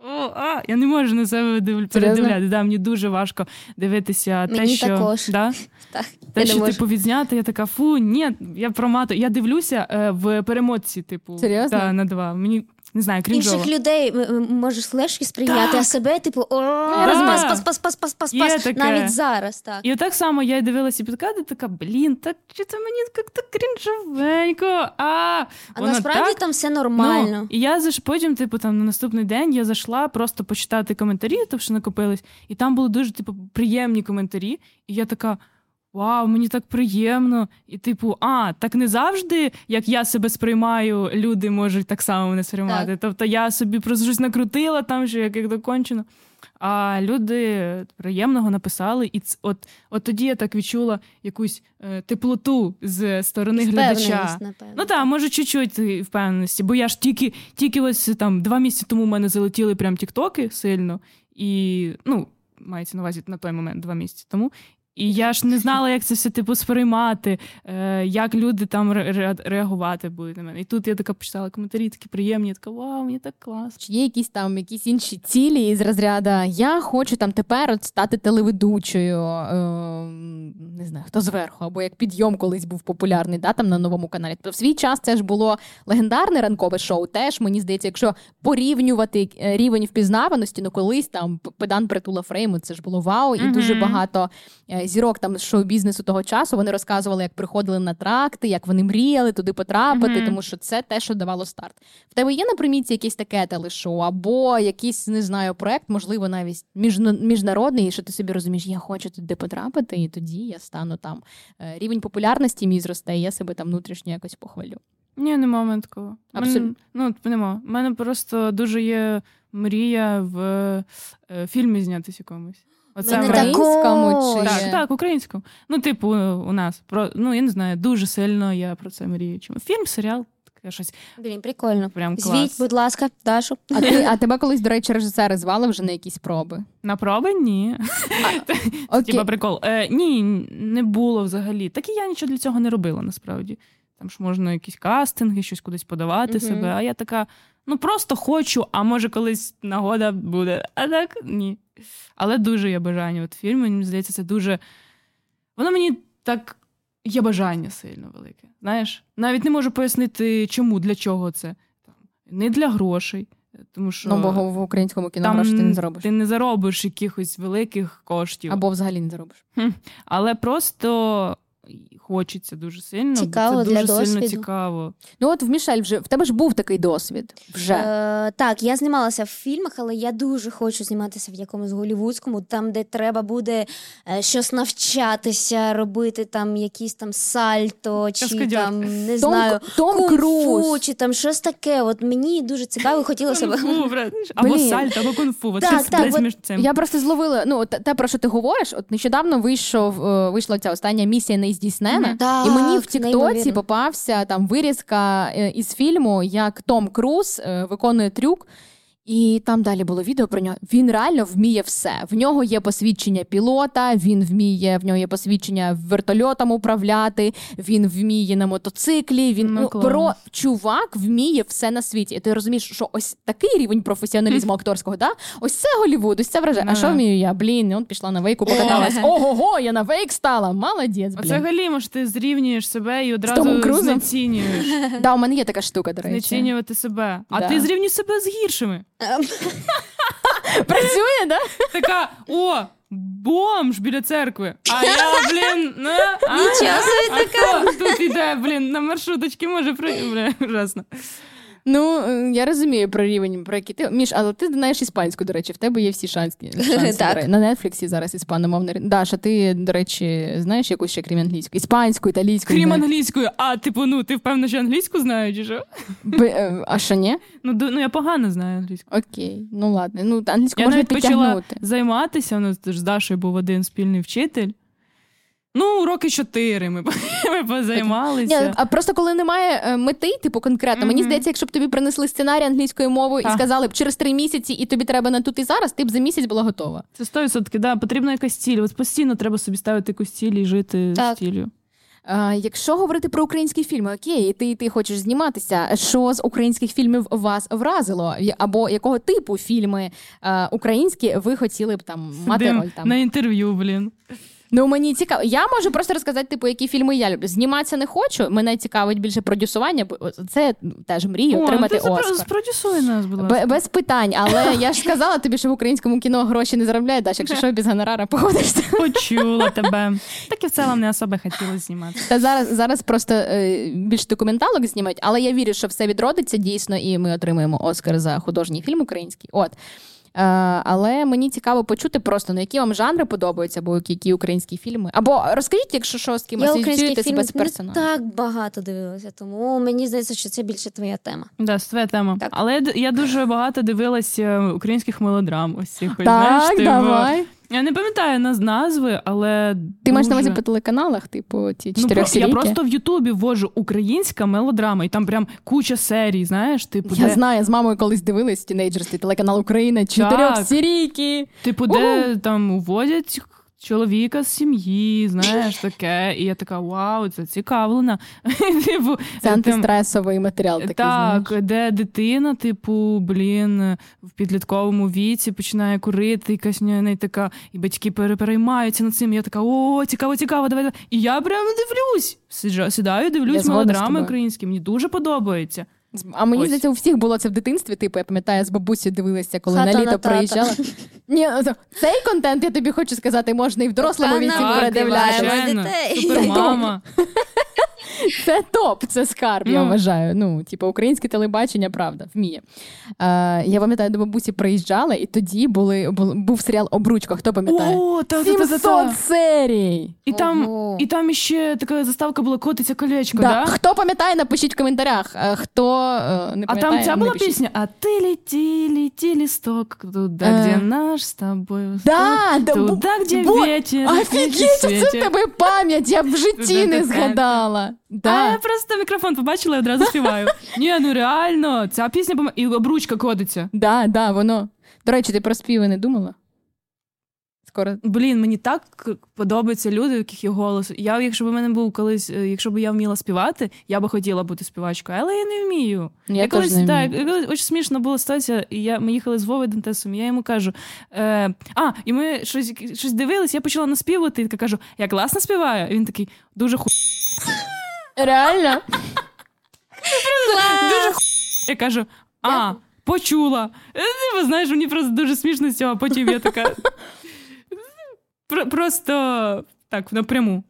О, а, я не можу на себе див... передивляти. Да, мені дуже важко дивитися те, що також. Да? Так, те, я що можу. типу відзняти, я така, фу, ні, я проматую. Я дивлюся е, в перемотці, типу, Серйозно? Да, на два. Мені не знаю, крінжово. Інших людей м- м- можеш легше сприйняти, Так. а себе, типу, о, Да. пас, пас, пас, пас, пас, пас. таке. Навіть зараз, так. І так само я дивилася підкати, така, блін, так чи це мені як-то крінжовенько. А, А насправді так. там все нормально. Ну, і я заш потім, типу, там на наступний день я зайшла просто почитати коментарі, тому що накопились, і там були дуже, типу, приємні коментарі. І я така. Вау, мені так приємно. І, типу, а, так не завжди, як я себе сприймаю, люди можуть так само мене сприймати. Так. Тобто я собі просто щось накрутила там, що як, як докончено. А люди приємного написали, і ц- от, от тоді я так відчула якусь е, теплоту з сторони глядача. Напевно. Ну так, може, чуть-чуть впевненості, бо я ж тільки, тільки ось там два місяці тому в мене залетіли прям тіктоки сильно, і ну, мається на увазі на той момент, два місяці тому. І я ж не знала, як це все типу сприймати, е, як люди там ре- ре- реагувати будуть на мене. І тут я така почитала коментарі, такі приємні, я така вау, мені так класно. Чи є якісь там якісь інші цілі із розряду я хочу там тепер от стати телеведучою, е, не знаю, хто зверху, або як підйом колись був популярний, да, там на новому каналі. Тобто в свій час це ж було легендарне ранкове шоу. Теж мені здається, якщо порівнювати е, рівень впізнаваності, ну колись там педан притула фрейму, це ж було вау, і Мгм. дуже багато е, зірок там з шоу-бізнесу того часу. Вони розказували, як приходили на тракти, як вони мріяли туди потрапити, Мгм. тому що це те, що давало старт. В тебе є на примітці якесь таке телешоу, або якийсь, не знаю, проект, можливо, навіть міжна- міжнародний, що ти собі розумієш, я хочу туди потрапити, і тоді я стану там. Е, Рівень популярності мій зросте, і я себе там внутрішньо якось похвалю. Ні, нема мене такого. Абсолютно. Ну, нема. У мене просто дуже є мрія в е, фільмі знятися якомусь. Оце прям- українському чи Так, так, українському. Ну, типу, у нас. Про, ну, я не знаю, дуже сильно я про це мрію. Чому? Фільм, серіал, таке щось Блін, прикольно. прям клас. Звіть, будь ласка, Дашу. А ти а тебе колись, до речі, режисери звали вже на якісь проби? На проби? Ні. Типа прикол. Е, ні, не було взагалі. Так і я нічого для цього не робила, насправді. Там ж можна якісь кастинги, щось кудись подавати себе. А я така, ну просто хочу, а може колись нагода буде. А так ні. Але дуже є бажання. От фільм, мені здається, це дуже. Воно мені так є бажання сильно велике. Знаєш, навіть не можу пояснити, чому, для чого це. Не для грошей. Тому що Ну, бо в українському кіно там гроші ти не заробиш. Ти не заробиш якихось великих коштів. Або взагалі не заробиш. Хм. Але просто хочеться дуже сильно. Цікаво бо це для дуже сильно цікаво. Ну от в Мішель вже в тебе ж був такий досвід. Вже. Е, так, я знімалася в фільмах, але я дуже хочу зніматися в якомусь голівудському, там, де треба буде е, щось навчатися, робити там якісь там сальто, чи Каскадер. там не Том- знаю, Том кунг-фу, Круз. чи там щось таке. От мені дуже цікаво, хотілося б. Кунг-фу, брат. Або Блін. сальто, або кунг-фу. От Так, щось так, десь от між цим. Я просто зловила ну те, те, про що ти говориш. От нещодавно вийшов е, вийшла ця остання місія нездійснена, Мгм. Так, і мені в Тіктоці попався там вирізка е, із фільму, як Том Круз е, виконує трюк. І там далі було відео про нього. Він реально вміє все. В нього є посвідчення пілота, він вміє, в нього є посвідчення вертольотом управляти, він вміє на мотоциклі. Він Ну, ну, про чувак вміє все на світі. І ти розумієш, що ось такий рівень професіоналізму акторського, да? Ось це Голівуд, ось це вражає. А що вмію я? Блін, от пішла на вейку, покаталась. Ого-го, я на вейк стала. Молодець, блін. Оце галімо ж ти зрівнюєш себе і одразу знецінюєш. Да, у мене є така штука, до речі. Знецінювати себе. А ти зрівнюй себе з гіршими. Працює, да? Така, о, бомж біля церкви. А я, блін, ну, а, Нічого собі а хто тут іде, блін, на маршруточки може при... Бля, ужасно. Ну, е, я розумію про рівень, про який ти. Міш, але ти знаєш іспанську, до речі, в тебе є всі шанси. шанси Так. На Нетфліксі зараз іспаномовний. рин- Даша, ти, до речі, знаєш якусь ще крім англійську? Іспанську, італійську. Крім англійською, а типу, ну ти впевнена, що англійську знаю, чи що? Б- е, А що ні? Ну, ну я погано знаю англійську. Окей, ну ладно. Ну, англійську Я можна навіть почала займатися. У нас ж з Дашою був один спільний вчитель. Ну, роки чотири ми, ми позаймалися. Ні, а просто коли немає е, мети, типу конкретно, мені здається, якщо б тобі принесли сценарій англійською мовою і сказали б через три місяці, і тобі треба на тут і зараз, ти б за місяць була готова. Це 100%, да, потрібна якась ціль. От постійно треба собі ставити якусь ціль і жити Так. з ціллю. А, якщо говорити про українські фільми, окей, ти, ти хочеш зніматися. Що з українських фільмів вас вразило? Або якого типу фільми е, українські ви хотіли б там мати Сидим роль там? на інтерв'ю, блін. Ну мені цікаво. Я можу просто розказати, типу, які фільми я люблю. Зніматися не хочу. Мене цікавить більше продюсування, бо це теж мрію отримати ну, ти Оскар. спродюсуй нас, будь ласка. Без питань, але я ж сказала тобі, що в українському кіно гроші не заробляють, Даш, якщо що, без гонорара погодишся. Почула тебе. Так і в цілому не особо хотіла знімати. Та зараз, зараз просто е, більш документалок знімають, але я вірю, що все відродиться дійсно, і ми отримаємо Оскар за художній фільм український. От. Е, але мені цікаво почути просто, ну, які вам жанри подобаються, або які українські фільми. Або розкажіть, якщо що з ким Я асоціюєте себе з не Я так багато дивилася, тому мені здається, що це більше твоя тема. Да, це твоя тема. Але я, дуже багато дивилася українських мелодрам. Ось цих, Так, знаєш, типу, давай. Я не пам'ятаю нас назви, але. Ти маєш на увазі по телеканалах, типу, ті Ну, чотирьох про- я просто в Ютубі ввожу українська мелодрама, і там прям куча серій, знаєш, типу, Я де, знаю, з мамою колись дивились тінейджерстві телеканал Україна, чотирьох серійки. типу, де там уводять чоловіка з сім'ї, знаєш, таке. І я така, вау, це цікавлена. типу, Це антистресовий матеріал такий. Так, знаєш. де дитина, типу, блін, в підлітковому віці починає курити, якась в неї така, і батьки пере- переймаються над цим. Я така, о, цікаво, цікаво, давай. давай». І я прямо дивлюсь. Сиджу, сідаю, дивлюсь з мелодрами українські. Мені дуже подобається. А мені Ось. здається, у всіх було це в дитинстві. Типу, я пам'ятаю, з бабусі дивилася, коли Хата на на літо на приїжджала. Ні, ну, цей контент, я тобі хочу сказати, можна і в дорослому віці навбиваємо дітей. Супермама. Це топ, це скарб, я Ну. вважаю. Ну, типу, українське телебачення, правда, вміє. Е, я пам'ятаю, до бабусі приїжджала, і тоді були, був, серіал Обручка. Хто пам'ятає? О, та, та, та, та, серій! І там, Ого. і там ще така заставка була котиться колечко, Да. да? Хто пам'ятає, напишіть в коментарях. Е, Хто е, не А там ця була напишіть. пісня А ти лети, лети, листок, туда, Е. где наш з тобою. Да, Туда, где бо- ветер, Офігеть, це в тебе пам'ять, я в житті не туди. Згадала. А я просто мікрофон побачила і одразу співаю. Ні, ну реально, ця пісня пом- і обручка кодиться. Да, да, воно. До речі, ти про співи не думала? Скоро. Блін, мені так подобаються люди, у яких є голос. Я, якщо б у мене був колись, е, якщо б я вміла співати, я би хотіла бути співачкою, але я не вмію. Я теж колись, не так, вмію. колись- очень смішно була ситуація, і я, ми їхали з Вовою Дантесом, і я йому кажу: е, а, і ми щось, щось дивились, я почала наспівати, і така кажу, я класно співаю. І він такий, дуже ху. Реально? Дуже ху. Я кажу, а, почула. Е, знаєш, мені просто дуже смішно з цього, а потім я така. Про- Просто так, напряму.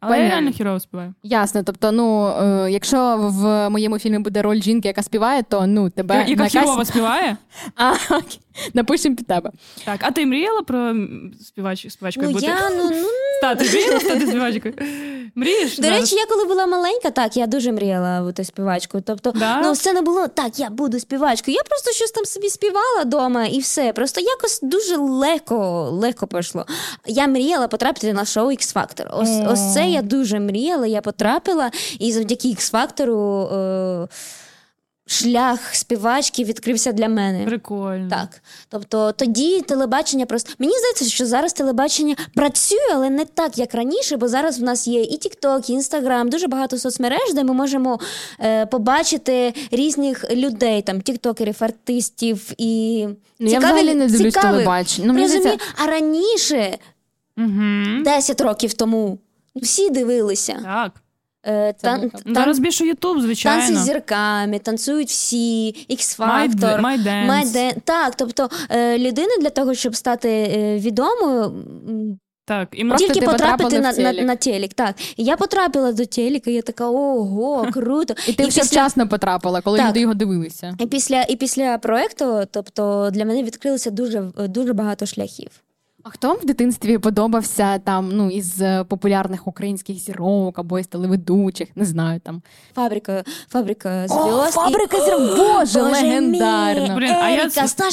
Але я Понятно. реально хірово співаю. Ясно. Тобто, ну, е, якщо в моєму фільмі буде роль жінки, яка співає, то ну тебе Яка на хірово касі... співає? А, окей. Напишемо під тебе. Так, а ти мріяла про м, співач, співачкою Ну, бути? я, ну, ну, Стати, мріяла стати співачкою? Мрієш? До зараз? речі, я коли була маленька, так, я дуже мріяла бути співачкою. Тобто, Да? ну, все не було так, я буду співачкою. Я просто щось там собі співала вдома і все. Просто якось дуже легко, легко пройшло. Я мріяла потрапити на шоу X Factor. Ось, О. ось це я дуже мріяла, я потрапила, і завдяки X Factor. Е- шлях співачки відкрився для мене. Прикольно. Так. Тобто тоді телебачення просто. Мені здається, що зараз телебачення працює, але не так, як раніше, бо зараз в нас є і TikTok, і Instagram, дуже багато соцмереж, де ми можемо е, побачити різних людей, там, тіктокерів, артистів і. Ну, я взагалі не дивлюсь телебачення. Ну, мені здається- А раніше, Угу. 10 років тому, всі дивилися. Так. Е, тан- Ну, тан- Зараз більше Ютуб, звичайно. Танці з зірками, танцюють всі, X My- Factor, My Dance. My Dan- Так, тобто е, людина для того, щоб стати е, відомою, Так, і Просто тільки потрапити на, на, на телек. Так. І я потрапила до телека, і я така, ого, круто. І ти все вчасно потрапила, коли Так. люди його дивилися. І після, і після проекту, тобто для мене відкрилося дуже, дуже багато шляхів. А хто вам в дитинстві подобався там, ну, із е, популярних українських зірок або із телеведучих, не знаю там. Фабрика, фабрика О. «Фабрика зірок», Боже, мій, легендарно. Блін, а я Еріка, це-.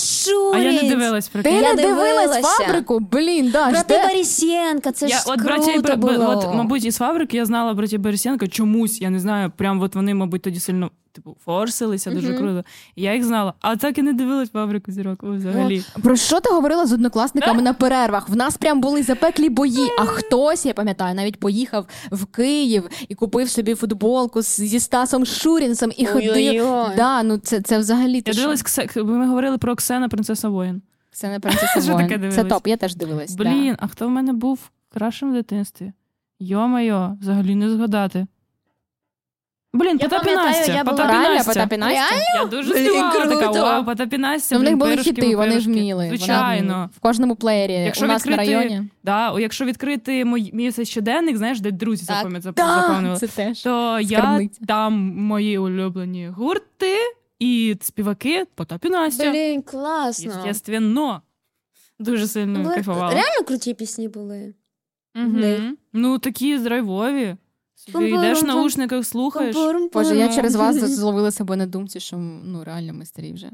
А я не дивилась про Ти Я не дивилась дивилася. фабрику? Блін, да, Брати жде- Борисенка, це я ж от круто браті, б- було. от, мабуть, із фабрики я знала браті Борисенка чомусь, я не знаю, прям от вони, мабуть, тоді сильно типу форсилися, дуже Мгм. круто. І я їх знала. А так і не дивилась фабрику зірок взагалі. Про що ти говорила з однокласниками на перервах? В нас прям були запеклі бої. А хтось, я пам'ятаю, навіть поїхав в Київ і купив собі футболку зі Стасом Шурінцем і ходив. Да, ну це, це взагалі Я дивилась, Ксе- ми говорили про Оксена, принцеса воїн. Це не принцеса воїн. Це топ, я теж дивилась. да. Блін, а хто в мене був кращим в дитинстві? Йо-майо, взагалі не згадати. Блін, Я Потап і пам'ятаю, Настя. я була- Потап і Реально, Настя. Потап і Настя? Я дуже Блін, співала така, круто. вау, Потап і Настя. Ну, в них були хіти, вони пирожки. вміли. Звичайно. В кожному плеєрі Якщо у нас відкрити, на районі. Да, о, якщо відкрити мій, мій цей щоденник, знаєш, де друзі Так. запам'ят- заповнювали, це теж. то я скарбниця. там мої улюблені гурти і співаки Потап і Настя. Блін, класно. Естественно. Дуже сильно Були- кайфувала. Реально круті пісні були. Мгм. Ну, такі драйвові. Пум-пум-пум. йдеш в наушниках, слухаєш. Боже, я через вас зловила себе на думці, що ну реально ми старі вже.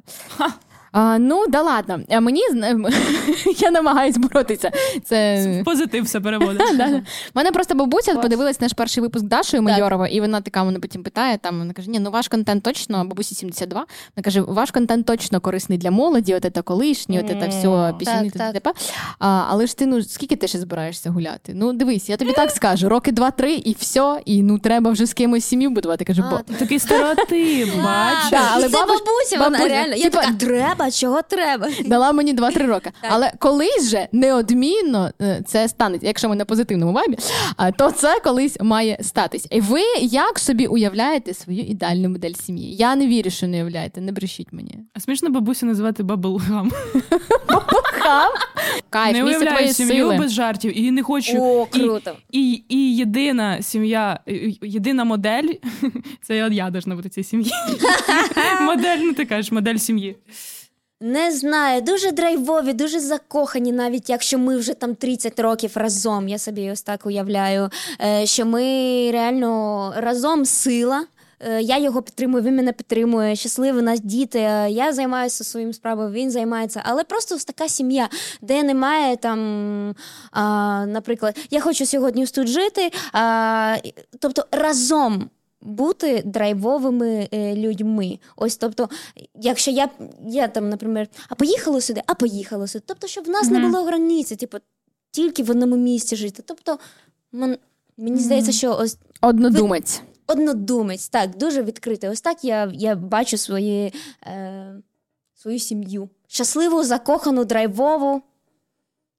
А, ну, да ладно. А мені я намагаюсь боротися. Це В позитив все переводиш. Да, да. Мене просто бабуся подивилась наш перший випуск Дашою Майорова, і вона така мене потім питає: там вона каже: Ні, ну ваш контент точно, бабусі 72. Вона каже, ваш контент точно корисний для молоді, от це колишнє, от це все пісні. Так, т.д. А, але ж ти ну скільки ти ще збираєшся гуляти? Ну дивись, я тобі так скажу: роки два-три, і все, і ну треба вже з кимось сім'ю будувати. Кажу, бо Такий стереотип, бачиш? Але бабуся, вона реально. Я така, треба, чого треба? дала мені 2-3 роки. Але колись же неодмінно е, це станеться, якщо ми на позитивному вайбі, то це колись має статись. І ви як собі уявляєте свою ідеальну модель сім'ї? Я не вірю, що не уявляєте, не брешіть мені. А смішно бабусю називати баблгам. Кайф, Не місце уявляю твоєї сім'ю сили. без жартів і не хочу. О, круто. І, і єдина сім'я, єдина модель, це я должна бути цій сім'ї. Модель, ну ти кажеш, модель сім'ї. Не знаю, дуже драйвові, дуже закохані, навіть якщо ми вже там 30 років разом. Я собі ось так уявляю, е, що ми реально разом сила. Е, Я його підтримую, він мене підтримує. Щасливі у нас діти. е, Я займаюся своїм справою, він займається. Але просто ось така сім'я, де немає там, а, наприклад, я хочу сьогодні тут жити. А, тобто разом бути драйвовими е, людьми. Ось, тобто, якщо я, я там, наприклад, а поїхала сюди, а поїхала сюди. Тобто, щоб в нас не було границі, типу, тільки в одному місці жити. Тобто, мен- мені здається, що ось Однодумець. однодумець, так, дуже відкритий. Ось так я, я бачу свої, е, свою сім'ю. Щасливу, закохану, драйвову,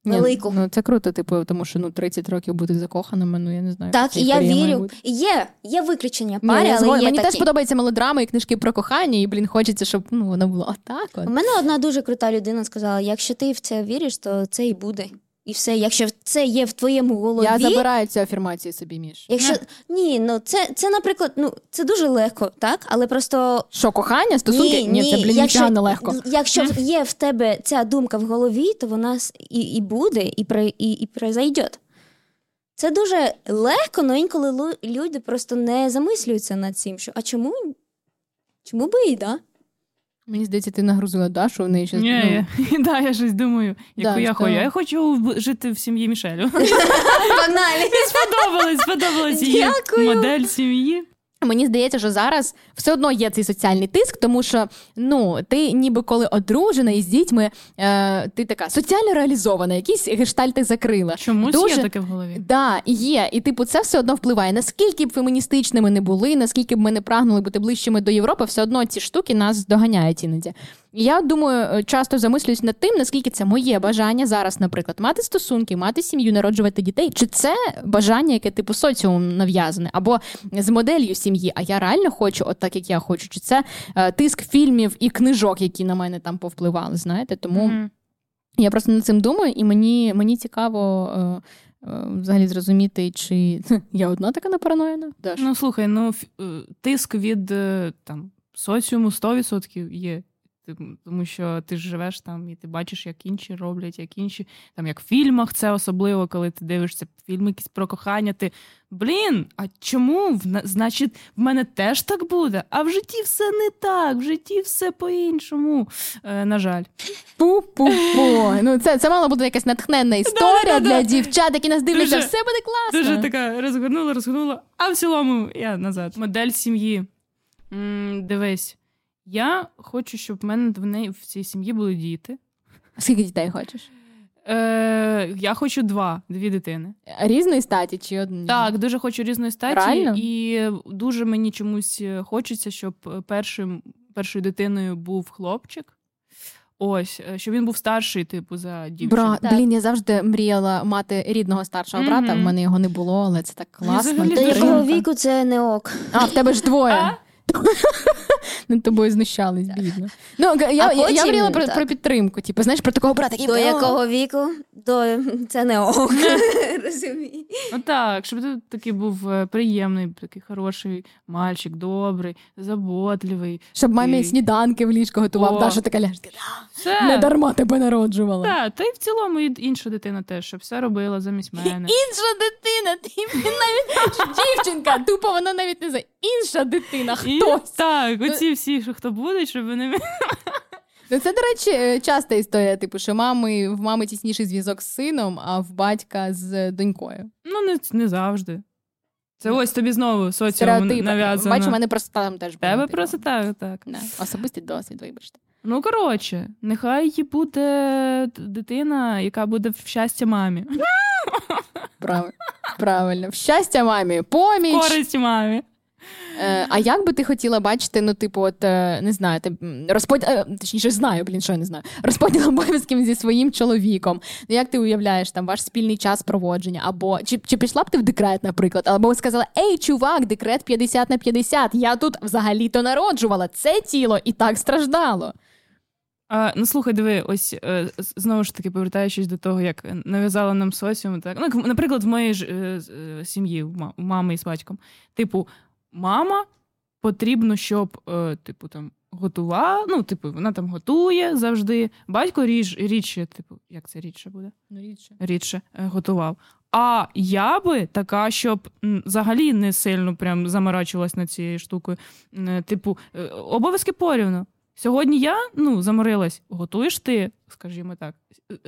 Ні, ну це круто, типу, тому що ну 30 років бути закоханими, ну я не знаю. так, і я вірю. Є, є виключення Ні, пари, але згодна. є Мені такі. теж подобаються мелодрами і книжки про кохання, і блін, хочеться, щоб ну воно було отак. От. У мене одна дуже крута людина сказала: якщо ти в це віриш, то це і буде. І все, якщо це є в твоєму голові. Я забираю цю афірмацію собі, Міш. Якщо ні, ну це, це, наприклад, ну це дуже легко, так? Але просто Що, кохання, стосунки? Ні, це, блін, якщо, не легко. Якщо є в тебе ця думка в голові, то вона і, і буде, і, про, і, і произойде. Це дуже легко, але інколи люди просто не замислюються над цим. Що, а чому? Чому би і да? Мені здається, ти нагрузила Дашу, в неї ще Ні, ну, да, я щось думаю, яку Да, я що? хочу. Я хочу в- жити в сім'ї Мішелю. Погнали! Сподобалось, сподобалась її модель сім'ї. Мені здається, що зараз все одно є цей соціальний тиск, тому що ну ти ніби коли одружена із дітьми, е, ти така соціально реалізована, якісь гештальти закрила. Чомусь Дуже... є таке в голові. Да, є. І типу, це все одно впливає. Наскільки б феміністичними не були, наскільки б ми не прагнули бути ближчими до Європи, все одно ці штуки нас доганяють іноді. Я думаю, е, часто замислююсь над тим, наскільки це моє бажання зараз, наприклад, мати стосунки, мати сім'ю, народжувати дітей. Чи це бажання, яке типу соціум нав'язане, або з моделлю сім'ї? А я реально хочу, от так як я хочу, чи це е, тиск фільмів і книжок, які на мене там повпливали? Знаєте, тому mm-hmm. я просто над цим думаю, і мені, мені цікаво. Е, е Взагалі зрозуміти, чи я одна така напараноїна? Даш? Ну слухай, ну е, тиск від там соціуму 100% є. Тому що ти ж живеш там і ти бачиш, як інші роблять, як інші, там як в фільмах це особливо, коли ти дивишся фільми якісь про кохання. Ти блін, а чому? Значить, в мене теж так буде? А в житті все не так, в житті все по-іншому. Е, На жаль. Пу-пу-пу. Ну, Це це мала бути якась натхненна історія для дівчат, які нас дивляться, все буде класно. Дуже така розгорнула, розгорнула, а в цілому я назад. Модель сім'ї. Дивись. Я хочу, щоб в мене в неї в цій сім'ї були діти. Скільки дітей хочеш? Е, Я хочу два, дві дитини. Різної статі чи одні? Так, дуже хочу різної статі. Реально? І дуже мені чомусь хочеться, щоб першим, першою дитиною був хлопчик. Ось, е, щоб він був старший, типу, за дівчину. Бра, блін, я завжди мріяла мати рідного старшого брата. Mm-hmm. В мене його не було, але це так класно. До якого віку це не ок. А, в тебе ж двоє. А? Над тобою знущались, бідно. Ну, я я, потім, я мріяла про про підтримку. Типу, знаєш, про такого брата. До якого віку? До Це не ок. Розумію. Ну так, щоб ти такий був е, приємний, такий хороший мальчик, добрий, заботливий. Щоб мамі сніданки в ліжко готував, Даша така ляжка. Не дарма тебе народжувала. Так, та й в цілому і інша дитина теж, щоб все робила замість мене. Інша дитина, ти навіть дівчинка, тупо вона навіть не знає. Інша дитина. хтось. Так, оці всі, що хто буде, щоб вони. Ну, Це, до речі, е, часта історія, типу, що мами в мами тісніший зв'язок з сином, а в батька з донькою. Ну, не не завжди. Це ось тобі знову соціум нав'язано. Бачу, в мене просто там теж було. Тебе типу. просто так, так. Да. Особистий досвід, вибачте. Ну, коротше, нехай буде дитина, яка буде в щастя мамі. Правильно, правильно. В щастя мамі, поміч. Користь мамі. Е, а як би ти хотіла бачити, ну, типу, от е, не знаю, ти розподіл, е, точніше знаю, блін, що я не знаю, розподіл обов'язків зі своїм чоловіком. Ну, як ти уявляєш там ваш спільний час проводження? Або чи чи пішла б ти в декрет, наприклад, або сказала: Ей, чувак, декрет 50 на 50, Я тут взагалі-то народжувала це тіло і так страждало. А, Ну, слухай, диви, ось знову ж таки, повертаючись до того, як нав'язала нам соціум, так ну, наприклад, в моїй ж сім'ї, у мами із батьком, типу, мама потрібно, щоб, е, типу, там готувала. Ну, типу, вона там готує завжди. Батько ріж, рідше, типу, як це рідше буде? Ну, рідше. Рідше е, готував. А я би така, щоб взагалі не сильно прям заморачувалась над цією штукою. Е, типу, е, обов'язки порівну. Сьогодні я ну, заморилась, готуєш ти, скажімо так.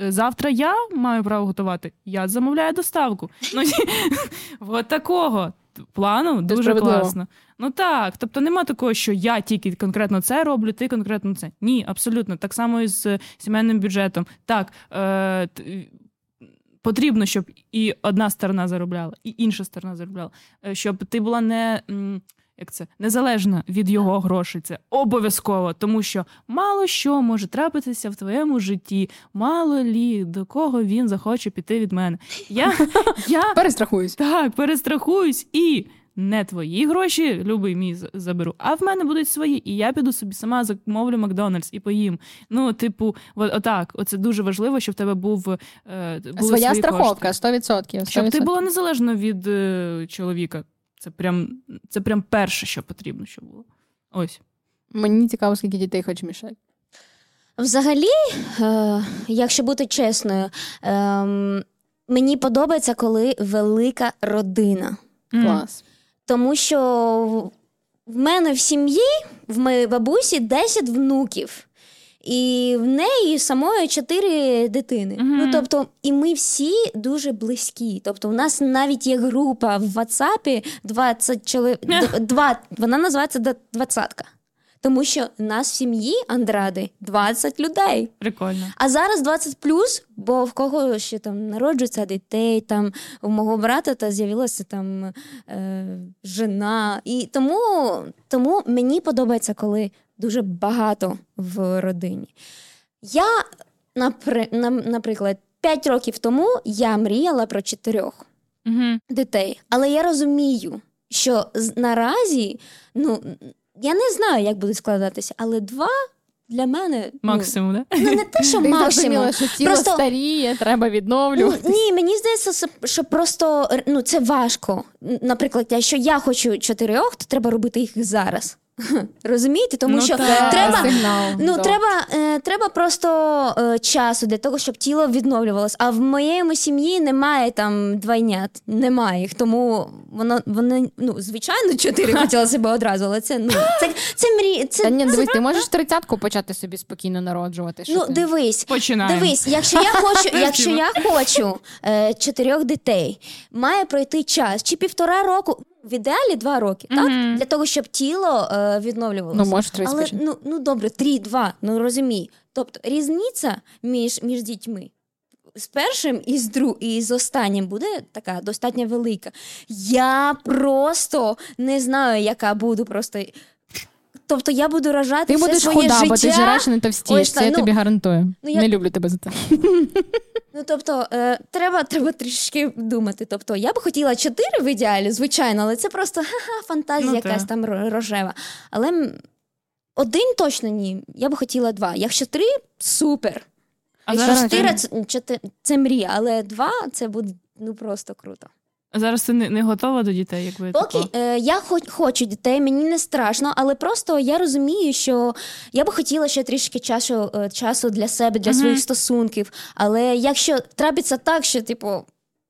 Е, завтра я маю право готувати, я замовляю доставку. Ну, От такого плану дуже класно. Ну так, тобто нема такого, що я тільки конкретно це роблю, ти конкретно це. Ні, абсолютно. Так само і з сімейним бюджетом. Так, е, потрібно, щоб і одна сторона заробляла, і інша сторона заробляла, е, щоб ти була не як це незалежна від його грошей. Це обов'язково, тому що мало що може трапитися в твоєму житті, мало лі до кого він захоче піти від мене. Я я перестрахуюсь. Так, перестрахуюсь і. Не твої гроші, любий мій заберу, а в мене будуть свої, і я піду собі сама замовлю Макдональдс і поїм. Ну, типу, от, отак. Оце дуже важливо, щоб в тебе був е, були своя свої страховка, 100%, 100%. Щоб ти була незалежно від е, чоловіка. Це прям це прям перше, що потрібно, щоб було. Ось. Мені цікаво, скільки дітей хоче Мішель. Взагалі, е, якщо бути чесною, е, мені подобається, коли велика родина. Mm. Клас. Тому що в мене в сім'ї, в моїй бабусі 10 внуків. І в неї самої чотири дитини. Ну тобто, і ми всі дуже близькі. Тобто, у нас навіть є група в WhatsApp 20 чоловік. Два вона називається двадцятка. Тому що в нас в сім'ї Андради 20 людей. Прикольно. А зараз 20 плюс, бо в кого ще там народжується дітей, там у мого брата та з'явилася там е, жена. І тому, тому мені подобається, коли дуже багато в родині. Я, напри, наприклад, 5 років тому я мріяла про чотирьох Угу. дітей. Але я розумію, що наразі, ну я не знаю, як будуть складатися, але два для мене ну, Максимум, да? Ну, не те, що Ти максимум. що тіло Просто- старіє, треба Ну, відновлювати. ні, мені здається, що просто ну, це важко. Наприклад, якщо я хочу чотирьох, то треба робити їх зараз. Розумієте? Тому Ну, що так. треба, Сигнал, ну, да. треба, е, треба просто е, часу для того, щоб тіло відновлювалося. А в моєму сім'ї немає там двойнят, немає їх. Тому воно вони, ну, звичайно, чотири хотіла себе одразу, але це ну це, це мрі. Це, Та ні, дивись, ти можеш тридцятку почати собі спокійно народжувати. Що Ну, ти? дивись, Починаємо. дивись, якщо я хочу, якщо я хочу е, чотирьох дітей, має пройти час чи півтора року. В ідеалі два роки, так? Для того, щоб тіло е, відновлювалося. Ну, може, три Але ну, ну добре, три, два, ну розумій. Тобто різниця між, між дітьми з першим і з друг, і з останнім буде така достатньо велика. Я просто не знаю, яка буду просто. Тобто я буду рожати Ти все будеш своє худа, життя. бо ти жиреш і не товстієш. Ось Це так, я ну, тобі гарантую. ну, я- Не люблю тебе за це. Ну тобто, е, треба, треба трішки думати. Тобто, я б хотіла чотири в ідеалі, звичайно, але це просто ха-ха, фантазія Ну, якась так. там ро- рожева. Але м, один точно ні. Я б хотіла два. Якщо три супер. А Якщо зараз чотири це, це мрія, але два це буде ну просто круто. Зараз ти не, не готова до дітей, якби Поки е, я хоч, хочу дітей, мені не страшно, але просто я розумію, що я би хотіла ще трішки часу, е, часу для себе, для Мгм. своїх стосунків. Але якщо трапиться так, що типу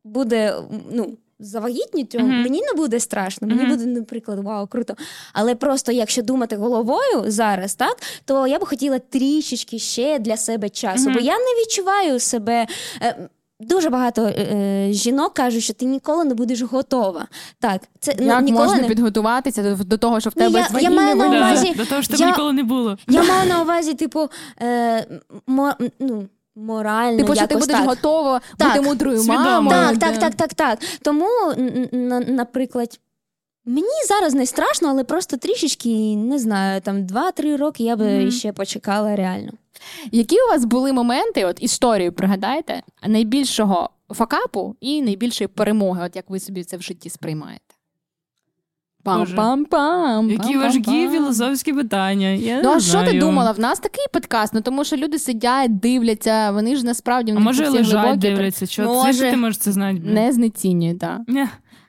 буде ну. Завагітніть, Мгм. мені не буде страшно, мені Мгм. буде, наприклад, вау, круто. Але просто якщо думати головою зараз, так то я би хотіла трішечки ще для себе часу, Мгм. бо я не відчуваю себе. Е, Дуже багато е, жінок кажуть, що ти ніколи не будеш готова. Так, це ну, Як ніколи можна не підготуватися до, до того, що в Ну, тебе я- я маю на не Да, увазі- До того що тебе я- ніколи не було. Я маю на увазі, типу, е, мо, ну, морально. Типу, що ти будеш так. готова Так, бути мудрою мамою. Так, так, так, так, так. Тому, наприклад, мені зараз не страшно, але просто трішечки, не знаю, там 2-3 роки я би Мгм. ще почекала реально. Які у вас були моменти, от історію пригадайте, найбільшого факапу і найбільшої перемоги, от як ви собі це в житті сприймаєте? Пам-пам-пам. Які важкі філософські питання. Я Ну, не а що ти думала? В нас такий подкаст, ну тому що люди сидять, дивляться, вони ж насправді в А може лежать, дивляться? Що Може. ти можеш це знати? не знецінюють, так.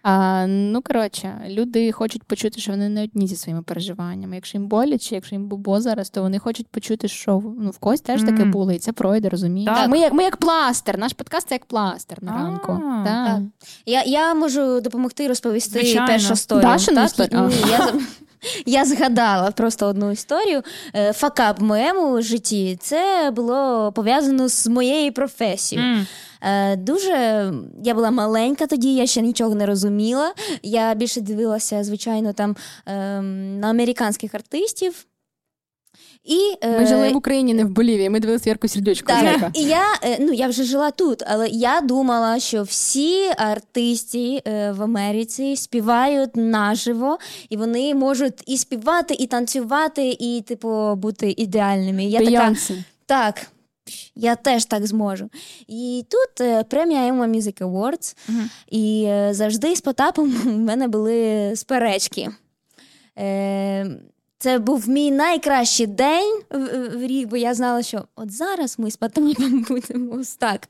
А, ну, коротше, люди хочуть почути, що вони не одні зі своїми переживаннями. Якщо їм боляче, якщо їм бубо зараз, то вони хочуть почути, що ну, в когось теж таке було, і це пройде, розумієш? Так. Ми, як, ми як пластир, наш подкаст це як пластир на ранку. так. Так. Я, я можу допомогти розповісти першу історію. Дашину так? історію? Ні, я, я згадала просто одну історію. Е, Факап в моєму житті це було пов'язано з моєю професією. Е, Дуже я була маленька тоді, я ще нічого не розуміла. Я більше дивилася, звичайно, там ем, на американських артистів. І, е, Ми жили в Україні, не в Болівії. Ми дивилися Ярку Сердючку. так, і я, е, ну, я вже жила тут, але я думала, що всі артисти е, в Америці співають наживо, і вони можуть і співати, і танцювати, і, типу, бути ідеальними. Я така, так, я теж так зможу. І тут е, премія Emma Music Awards, Мгм. і е, завжди з Потапом в мене були сперечки. Е, це був мій найкращий день в, в рік, бо я знала, що от зараз ми з патроном будемо ось так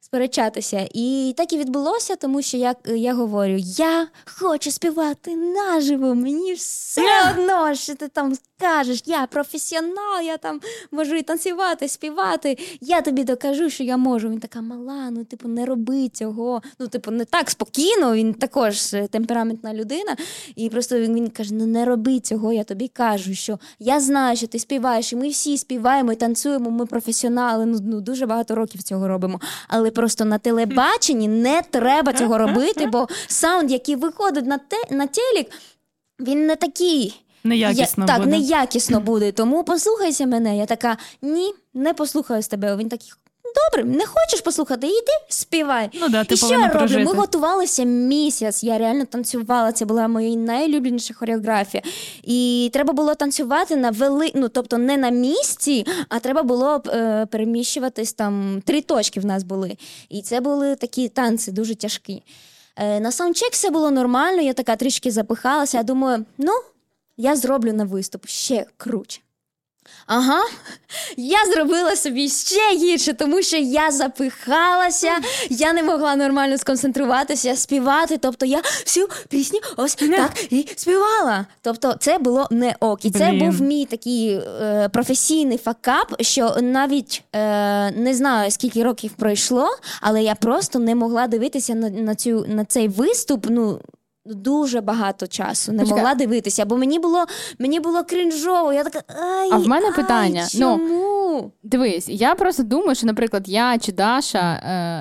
сперечатися. І так і відбулося, тому що я, я говорю: я хочу співати наживо, мені все одно, що ти там скажеш, я професіонал, я там можу і танцювати, співати. Я тобі докажу, що я можу. Він така мала, ну типу, не роби цього. Ну, типу, не так спокійно, він також е, темпераментна людина. І просто він, він каже: ну не роби цього, я тобі кажу, що я знаю, що ти співаєш, і ми всі співаємо і танцюємо, ми професіонали, ну, ну дуже багато років цього робимо. Але просто на телебаченні не треба цього робити, бо саунд, який виходить на те на телек, він не такий. Неякісно я, буде. Так, неякісно буде. Тому послухайся мене. Я така, ні, не послухаю з тебе. Він такий. Добре, не хочеш послухати, йди співай. Ну да, ти І що я роблю? Ми готувалися місяць. Я реально танцювала. Це була моя найулюбленіша хореографія. І треба було танцювати на вели... ну, тобто не на місці, а треба було е, переміщуватись там. Три точки в нас були. І це були такі танці дуже тяжкі. Е, на саундчек все було нормально, я така трішки запихалася. Я думаю, ну, я зроблю на виступ ще круче. Ага, я зробила собі ще гірше, тому що я запихалася, я не могла нормально сконцентруватися, співати. Тобто я всю пісню ось так і співала. Тобто, це було не ок. І це був мій такий е, професійний факап, що навіть е, не знаю скільки років пройшло, але я просто не могла дивитися на, на цю на цей виступ. Ну. Дуже багато часу не Почекай. могла дивитися, бо мені було мені було крінжово. Я така ай, А в мене ай, питання, ну, Дивись, я просто думаю, що, наприклад, я чи Даша,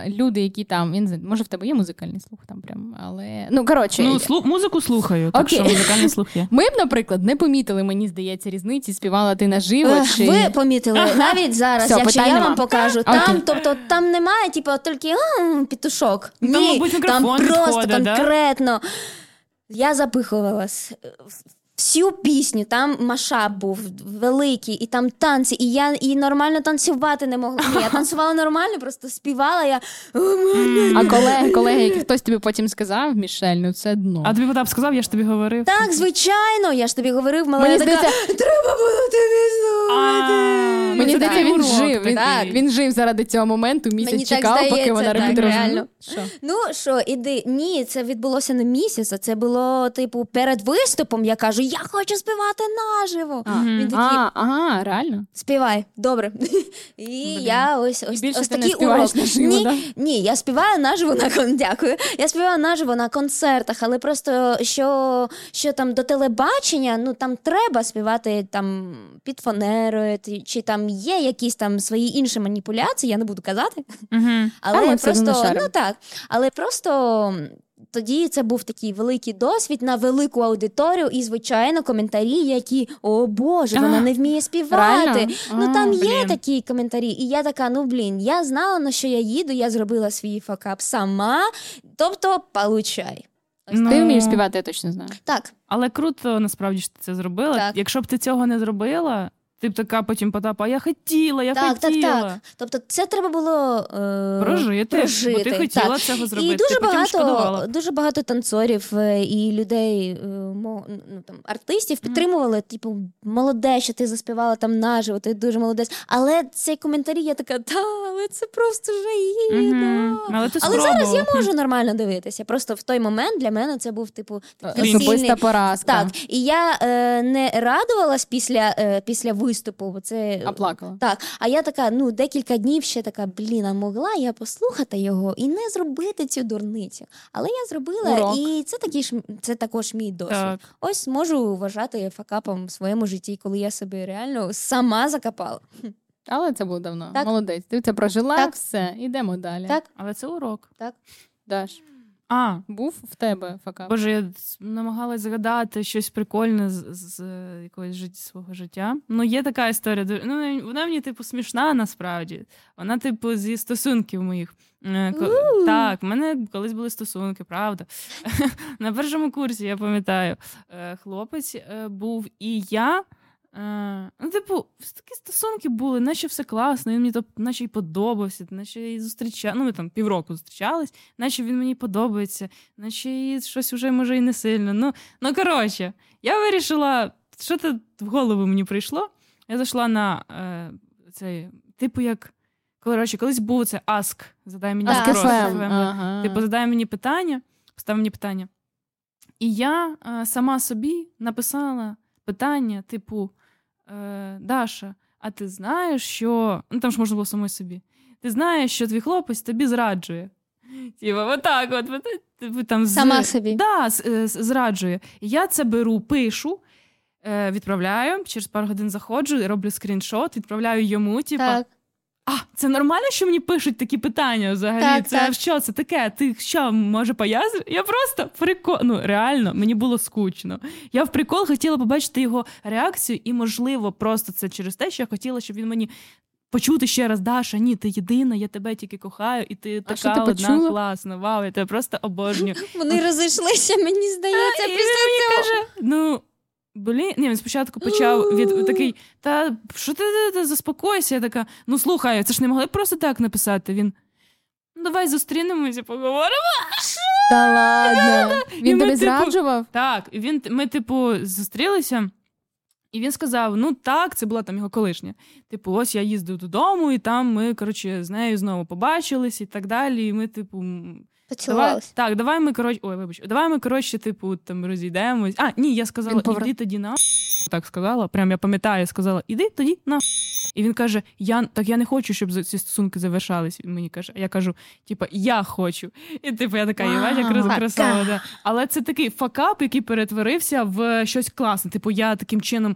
е, люди, які там, я не знаю, може в тебе є музикальний слух там прям, але ну коротше, Ну, слу- музику слухаю, так Окей. що музикальний слух є. ми б, наприклад, не помітили, мені здається, різниці, співала ти наживо. Ех, чи... Ви помітили навіть зараз, Все, якщо я нема. вам покажу, Окей. там, тобто там немає, типу, тільки «М, петушок. Там, Ні, мабуть, там просто підходить, да? Я запихувалась. Всю пісню, там машап був великий, і там танці, і я і нормально танцювати не могла. Ні, я танцювала нормально, просто співала. Я А колеги, колеги, які хтось тобі потім сказав, Мішель, ну це дно. А тобі Потап сказав, я ж тобі говорив. так, звичайно, я ж тобі говорив, мала Мені я така, здається- треба було тобі слухати. Мені здається, він урок жив. Він, такий. він жив заради цього моменту, місяць Мені так чекав, поки здається, вона так, реально. Що? Ну що, іди. Ні, це відбулося не місяць, а це було, типу, перед виступом. Я кажу, я хочу співати наживо. А, Він такий, а, ага, реально. співай, добре. І я ось ось, ось ти такий співаєш урок. наживо, ні, да? ні, я співаю наживо на кон... Дякую. Я співаю наживо на концертах, але просто що, що там до телебачення, ну там треба співати там під фанерою, чи там є якісь там свої інші маніпуляції, я не буду казати. А Але одно просто ну так, але просто. Тоді це був такий великий досвід на велику аудиторію, і звичайно коментарі, які о Боже, вона А, не вміє співати. реально? Ну там є блін. такі коментарі, і я така: ну блін, я знала на що я їду, я зробила свій факап сама. Тобто, получай. Ну, Ти вмієш співати, я точно знаю. Так, Але круто насправді що ти це зробила. Так. Якщо б ти цього не зробила, ти б така потім Потапа, а я хотіла, я так, так, хотіла. так. Тобто, це треба було е, Прожити, прожити. бо ти хотіла так. цього зробити. І дуже ти багато, шкодувала. дуже багато танцорів е, і людей, е, мо- ну, там, артистів підтримували, типу, молодець, що ти заспівала там наживо, ти дуже молодець. Але цей коментарі, я така, та, але це просто жаїда. Мгм. Але ти Але зараз я можу нормально дивитися. Просто в той момент для мене це був типу Особиста сильний- поразка. Так, і я е, не радувалась після, е, після виступу, бо це А плакала. так, а я така, ну, декілька днів ще така, блін, а могла я послухати його і не зробити цю дурницю. Але я зробила, Урок. і це такий ж це також мій досвід. Так. Ось можу вважати факапом в своєму житті, коли я себе реально сама закопала. Але це було давно. Так. Молодець. Ти це прожила, Так. все, ідемо далі. Так. Але це урок. Даш, А, був в тебе факап? Боже, я намагалась згадати щось прикольне з, з якогось жит... свого життя. Ну, є така історія. Ну, вона мені, типу, смішна насправді. Вона, типу, зі стосунків моїх. Е, Так, в мене колись були стосунки, правда. На першому курсі, я пам'ятаю, е, хлопець е, був і я. Е, ну, типу, такі стосунки були, наче все класно, він мені то, наче й подобався, наче і зустрічав. Ну, ми там півроку зустрічались, наче він мені подобається, наче і щось вже може і не сильно. Ну, ну коротше, я вирішила, що це в голову мені прийшло. Я зайшла на е, цей, типу, як Коротше, колись був це Ask. Задай мені FM. ага. Типу, задай мені питання, постав мені питання. І я е, сама собі написала питання, типу, е, Даша, а ти знаєш, що. Ну там ж можна було самої собі. Ти знаєш, що твій хлопець тобі зраджує. Типа, отак, от, от, от там з- собі. Да, з- з- зраджує. Я це беру, пишу, е, відправляю, через пару годин заходжу, роблю скріншот, відправляю йому, типа. Так. А, це нормально, що мені пишуть такі питання взагалі? Так, це так. що це таке? Ти що, може поясниш? Я просто прикол. Ну, реально, мені було скучно. Я в прикол хотіла побачити його реакцію, і, можливо, просто це через те, що я хотіла, щоб він мені. Почути ще раз, Даша, ні, ти єдина, я тебе тільки кохаю, і ти така що ти одна почула? класна. Вау, я тебе просто обожнюю. Вони розійшлися, мені здається, І він після мені цього. каже, ну. Блін, ні, він спочатку почав від такий, та що ти, ти, ти заспокойся? Я така, ну слухай, це ж не могли просто так написати. Він. Ну, давай зустрінемося, поговоримо. Та ладно. І Він ми, тобі типу, зраджував? Так, він, ми, типу, зустрілися, і він сказав: ну так, це була там його колишня. Типу, ось я їздив додому, і там ми, коротше, з нею знову побачились і так далі. І ми, типу. Поцілувалися. так, давай ми коротше. Ой, вибач, давай ми коротше, типу, там розійдемось. А, ні, я сказала, повер- іди тоді на. Так сказала. Прям я пам'ятаю, сказала, іди тоді на. І він каже: Я так я не хочу, щоб ці стосунки завершались. Він мені каже, я кажу, типа, я хочу. І типу, я така, єбать, як красава. Да. Але це такий факап, який перетворився в щось класне. Типу, я таким чином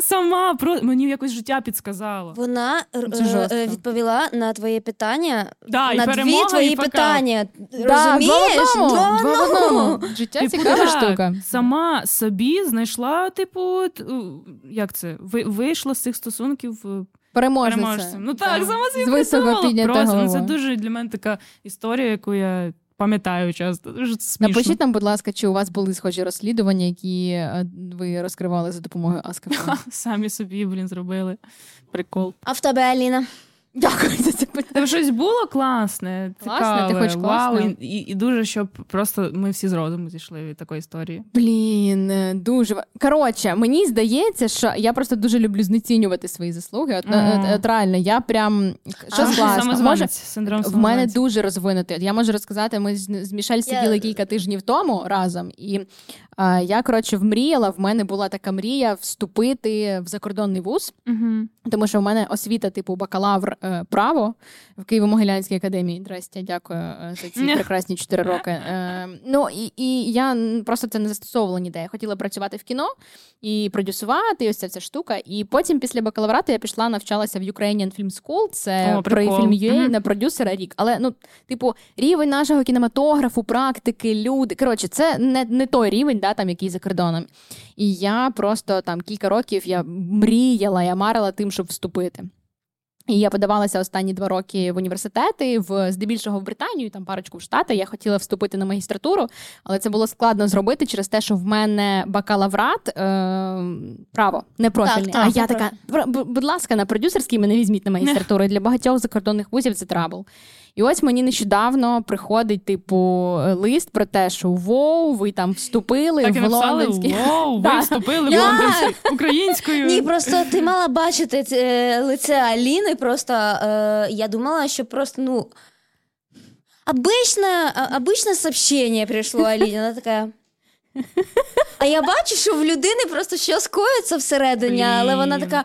сама про мені якось життя підсказало. Вона е, е, відповіла на твоє питання, Да, і на перемога, дві твої і питання. Да, Розумієш? Два в одному. Два в одному. Життя Типу, цікава так, штука. Сама собі знайшла, типу, т- у, як це? Ви- Вийшла з цих стосунків е, Переможниця. переможцем. Ну так, Да. сама собі З високо придумала. піднята Просто, ну, це дуже для мене така історія, яку я пам'ятаю часто. Дуже смішно. Напишіть нам, будь ласка, чи у вас були схожі розслідування, які е, ви розкривали за допомогою Аскафа? Самі собі, блін, зробили. Прикол. А в тебе, Аліна? Дякую за це питання. Тебе щось було класне, Класне? Ти хочеш вау, класне? і, і, і дуже, щоб просто ми всі з розуму зійшли від такої історії. Блін, е, дуже коротше, мені здається, що я просто дуже люблю знецінювати свої заслуги. От, Мгм. от, от реально, я прям А, щось класно. Може, синдром в мене дуже розвинутий. Я можу розказати, ми з, з Мішель сиділи кілька тижнів тому разом, і е, я коротше вмріяла. В мене була така мрія вступити в закордонний вуз. Угу. Тому що в мене освіта, типу, бакалавр право в Києво-Могилянській академії. Здрасте, дякую е, за ці прекрасні чотири роки. Е, ну і, і я просто це не застосовувала ніде. Я хотіла працювати в кіно і продюсувати, і ось ця вся штука. І потім, після бакалаврату, я пішла навчалася в Ukrainian Film School. Це О, при фільм Мгм. на продюсера рік. Але ну, типу, рівень нашого кінематографу, практики, люди. Коротше, це не, не той рівень, да, там, який за кордоном. І я просто там кілька років я мріяла, я марила тим, щоб вступити. І я подавалася останні два роки в університети, в здебільшого в Британію, там парочку в Штати. Я хотіла вступити на магістратуру, але це було складно зробити через те, що в мене бакалаврат е, право, не профільний. Так, так, а я така, будь ласка, на продюсерський мене візьміть на магістратуру. І Для багатьох закордонних вузів це trouble. І ось мені нещодавно приходить, типу, лист про те, що воу, ви там вступили Так в лондонський. «Воу, ви вступили в лондонський українською. Ні, просто ти мала бачити е, лице Аліни. Просто е, я думала, що просто ну. Обычное, а- обычное сообщение пришло Аліні. Вона така. А я бачу, що в людини просто щось коїться всередині, але вона така.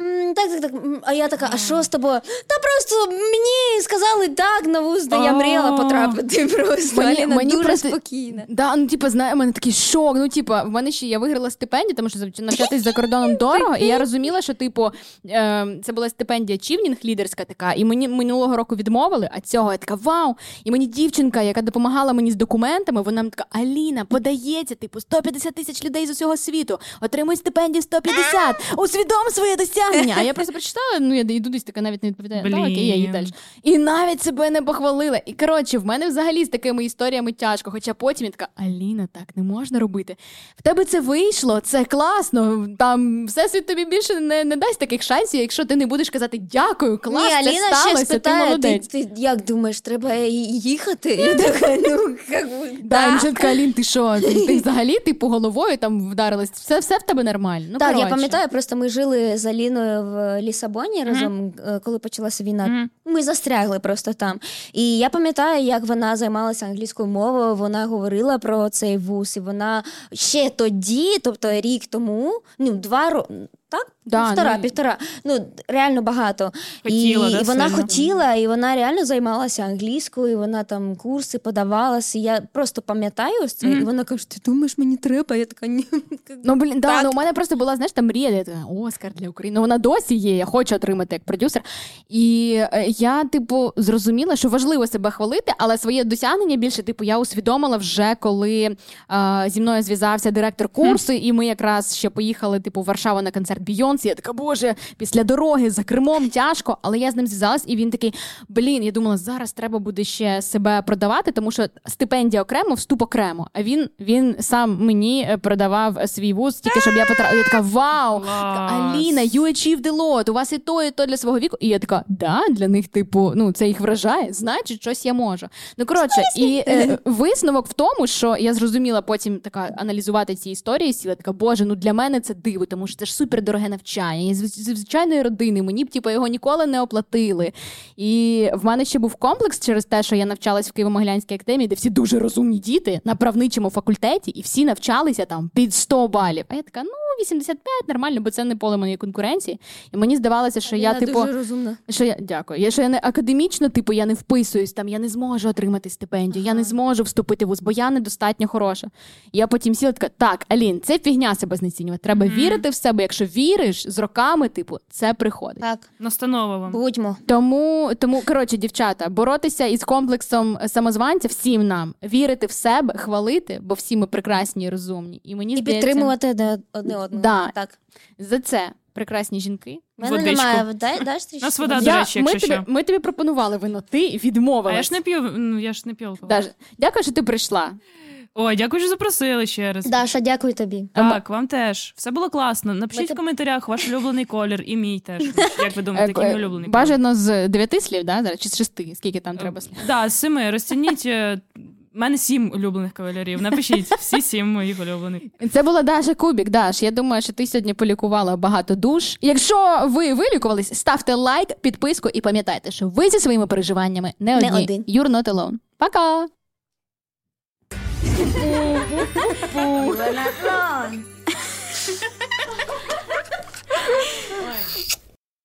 «М, Так, так, так. А я така, а що з тобою? Та просто мені сказали так на вуз, де я мріяла потрапити. Просто Мені- Аліна мені дуже просто- спокійна. Да, ну типу, знає, у мене такий шок. Ну, типу, в мене ще я виграла стипендію, тому що навчатись за кордоном дорого. І я розуміла, що, типу, е, це була стипендія Чівнінг лідерська така, і мені минулого року відмовили, а цього я така вау. І мені дівчинка, яка допомагала мені з документами, вона мені така Аліна, подається, типу, 150 тисяч людей з усього світу, отримуй стипендію 150, усвідом своє досягнення. А я просто прочитала, ну я йду десь така навіть не відповідаю. Блін. «Та, окей, я їду далі. І навіть себе не похвалила. І коротше, в мене взагалі з такими історіями тяжко. Хоча потім я така, Аліна, так не можна робити. В тебе це вийшло, це класно. Там всесвіт тобі більше не, не дасть таких шансів, якщо ти не будеш казати дякую, клас, Ні, Аліна ще сталося, ти спитає, ти, молодець. ти як думаєш, треба їхати? Я така, ну, як Да, да. Алін, ти що? Ти, ти взагалі типу головою там вдарилась? Все, все в тебе нормально. Ну, Так, я пам'ятаю, просто ми жили з Аліною Аліною в Лісабоні разом, е, коли почалася війна. Ми застрягли просто там. І я пам'ятаю, як вона займалася англійською мовою, вона говорила про цей вуз, і вона ще тоді, тобто рік тому, ну, два роки. Так, Да, півтора, ну, півтора. Ну реально багато. Хотіла, і, да, і вона сильно? хотіла, і вона реально займалася англійською, і вона там курси подавалася. І я просто пам'ятаю це, і вона каже: Ти думаєш, мені треба? Я така ні. Ну, блін, да, ну, у мене просто була, знаєш, там мрія, я така, Оскар для України. Ну, вона досі є, я хочу отримати як продюсер. І е, я, типу, зрозуміла, що важливо себе хвалити, але своє досягнення більше, типу, я усвідомила вже, коли е, зі мною зв'язався директор курсу, і ми якраз ще поїхали, типу, в Варшаву на концерт Бійонсі. Я така, боже, після дороги за кермом тяжко. Але я з ним зв'язалась, і він такий: блін, я думала, зараз треба буде ще себе продавати, тому що стипендія окремо, вступ окремо. А він, він сам мені е, продавав свій вуз, тільки щоб я потрапила. Я така, вау! Аліна, you achieved a lot, у вас і то, і то для свого віку. І я така, да, для них, типу, ну це їх вражає, значить, щось я можу. Ну коротше, і е, висновок в тому, що я зрозуміла потім така аналізувати ці історії, сіла така, боже, ну для мене це диво, тому що це ж супер дороге навчання. З з звичайної родини, мені б типу, його ніколи не оплатили. І в мене ще був комплекс через те, що я навчалась в Києво-Могилянській академії, де всі дуже розумні діти на правничому факультеті, і всі навчалися там під 100 балів. А я така, ну 85, нормально, бо це не поле моєї конкуренції. І мені здавалося, що я, Вона типу, дуже розумна. що я дякую. Я що я не академічно, типу, я не вписуюсь там, я не зможу отримати стипендію, я не зможу вступити в вуз, бо я недостатньо хороша. Я потім сіла така, так, Алін, це фігня себе знецінювати. Треба вірити в себе. Якщо віриш з роками, типу, це приходить. Так, Настанова вам. будьмо. Тому, тому коротше, дівчата, боротися із комплексом самозванця всім нам, вірити в себе, хвалити, бо всі ми прекрасні і розумні. І мені І здається, підтримувати одне одне одного. Да. Так. за це прекрасні жінки. У мене Водичку. немає. Дай, даш трішки? Нас вода, до Я, речі, ми, якщо тобі, що. ми тобі пропонували вино, ти відмовилась. А я ж не п'ю, ну я ж не п'ю алкоголь. Даже. Дякую, що ти прийшла. Ой, дякую, що запросили ще раз. Даша, дякую тобі. Так, вам теж. Все було класно. Напишіть це- в коментарях ваш улюблений колір і мій теж. Як ви думаєте, Е, який мій улюблений колір? Бажано з дев'яти слів, да? зараз, чи з шести, скільки там треба слів. Да, з семи. Розцініть. е, У мене сім улюблених кавалерів. Напишіть всі сім моїх улюблених. Це була Даша Кубік. Даш, я думаю, що ти сьогодні полікувала багато душ. Якщо ви вилікувались, ставте лайк, підписку і пам'ятайте, що ви зі своїми переживаннями не Не один. You're not alone. Пока!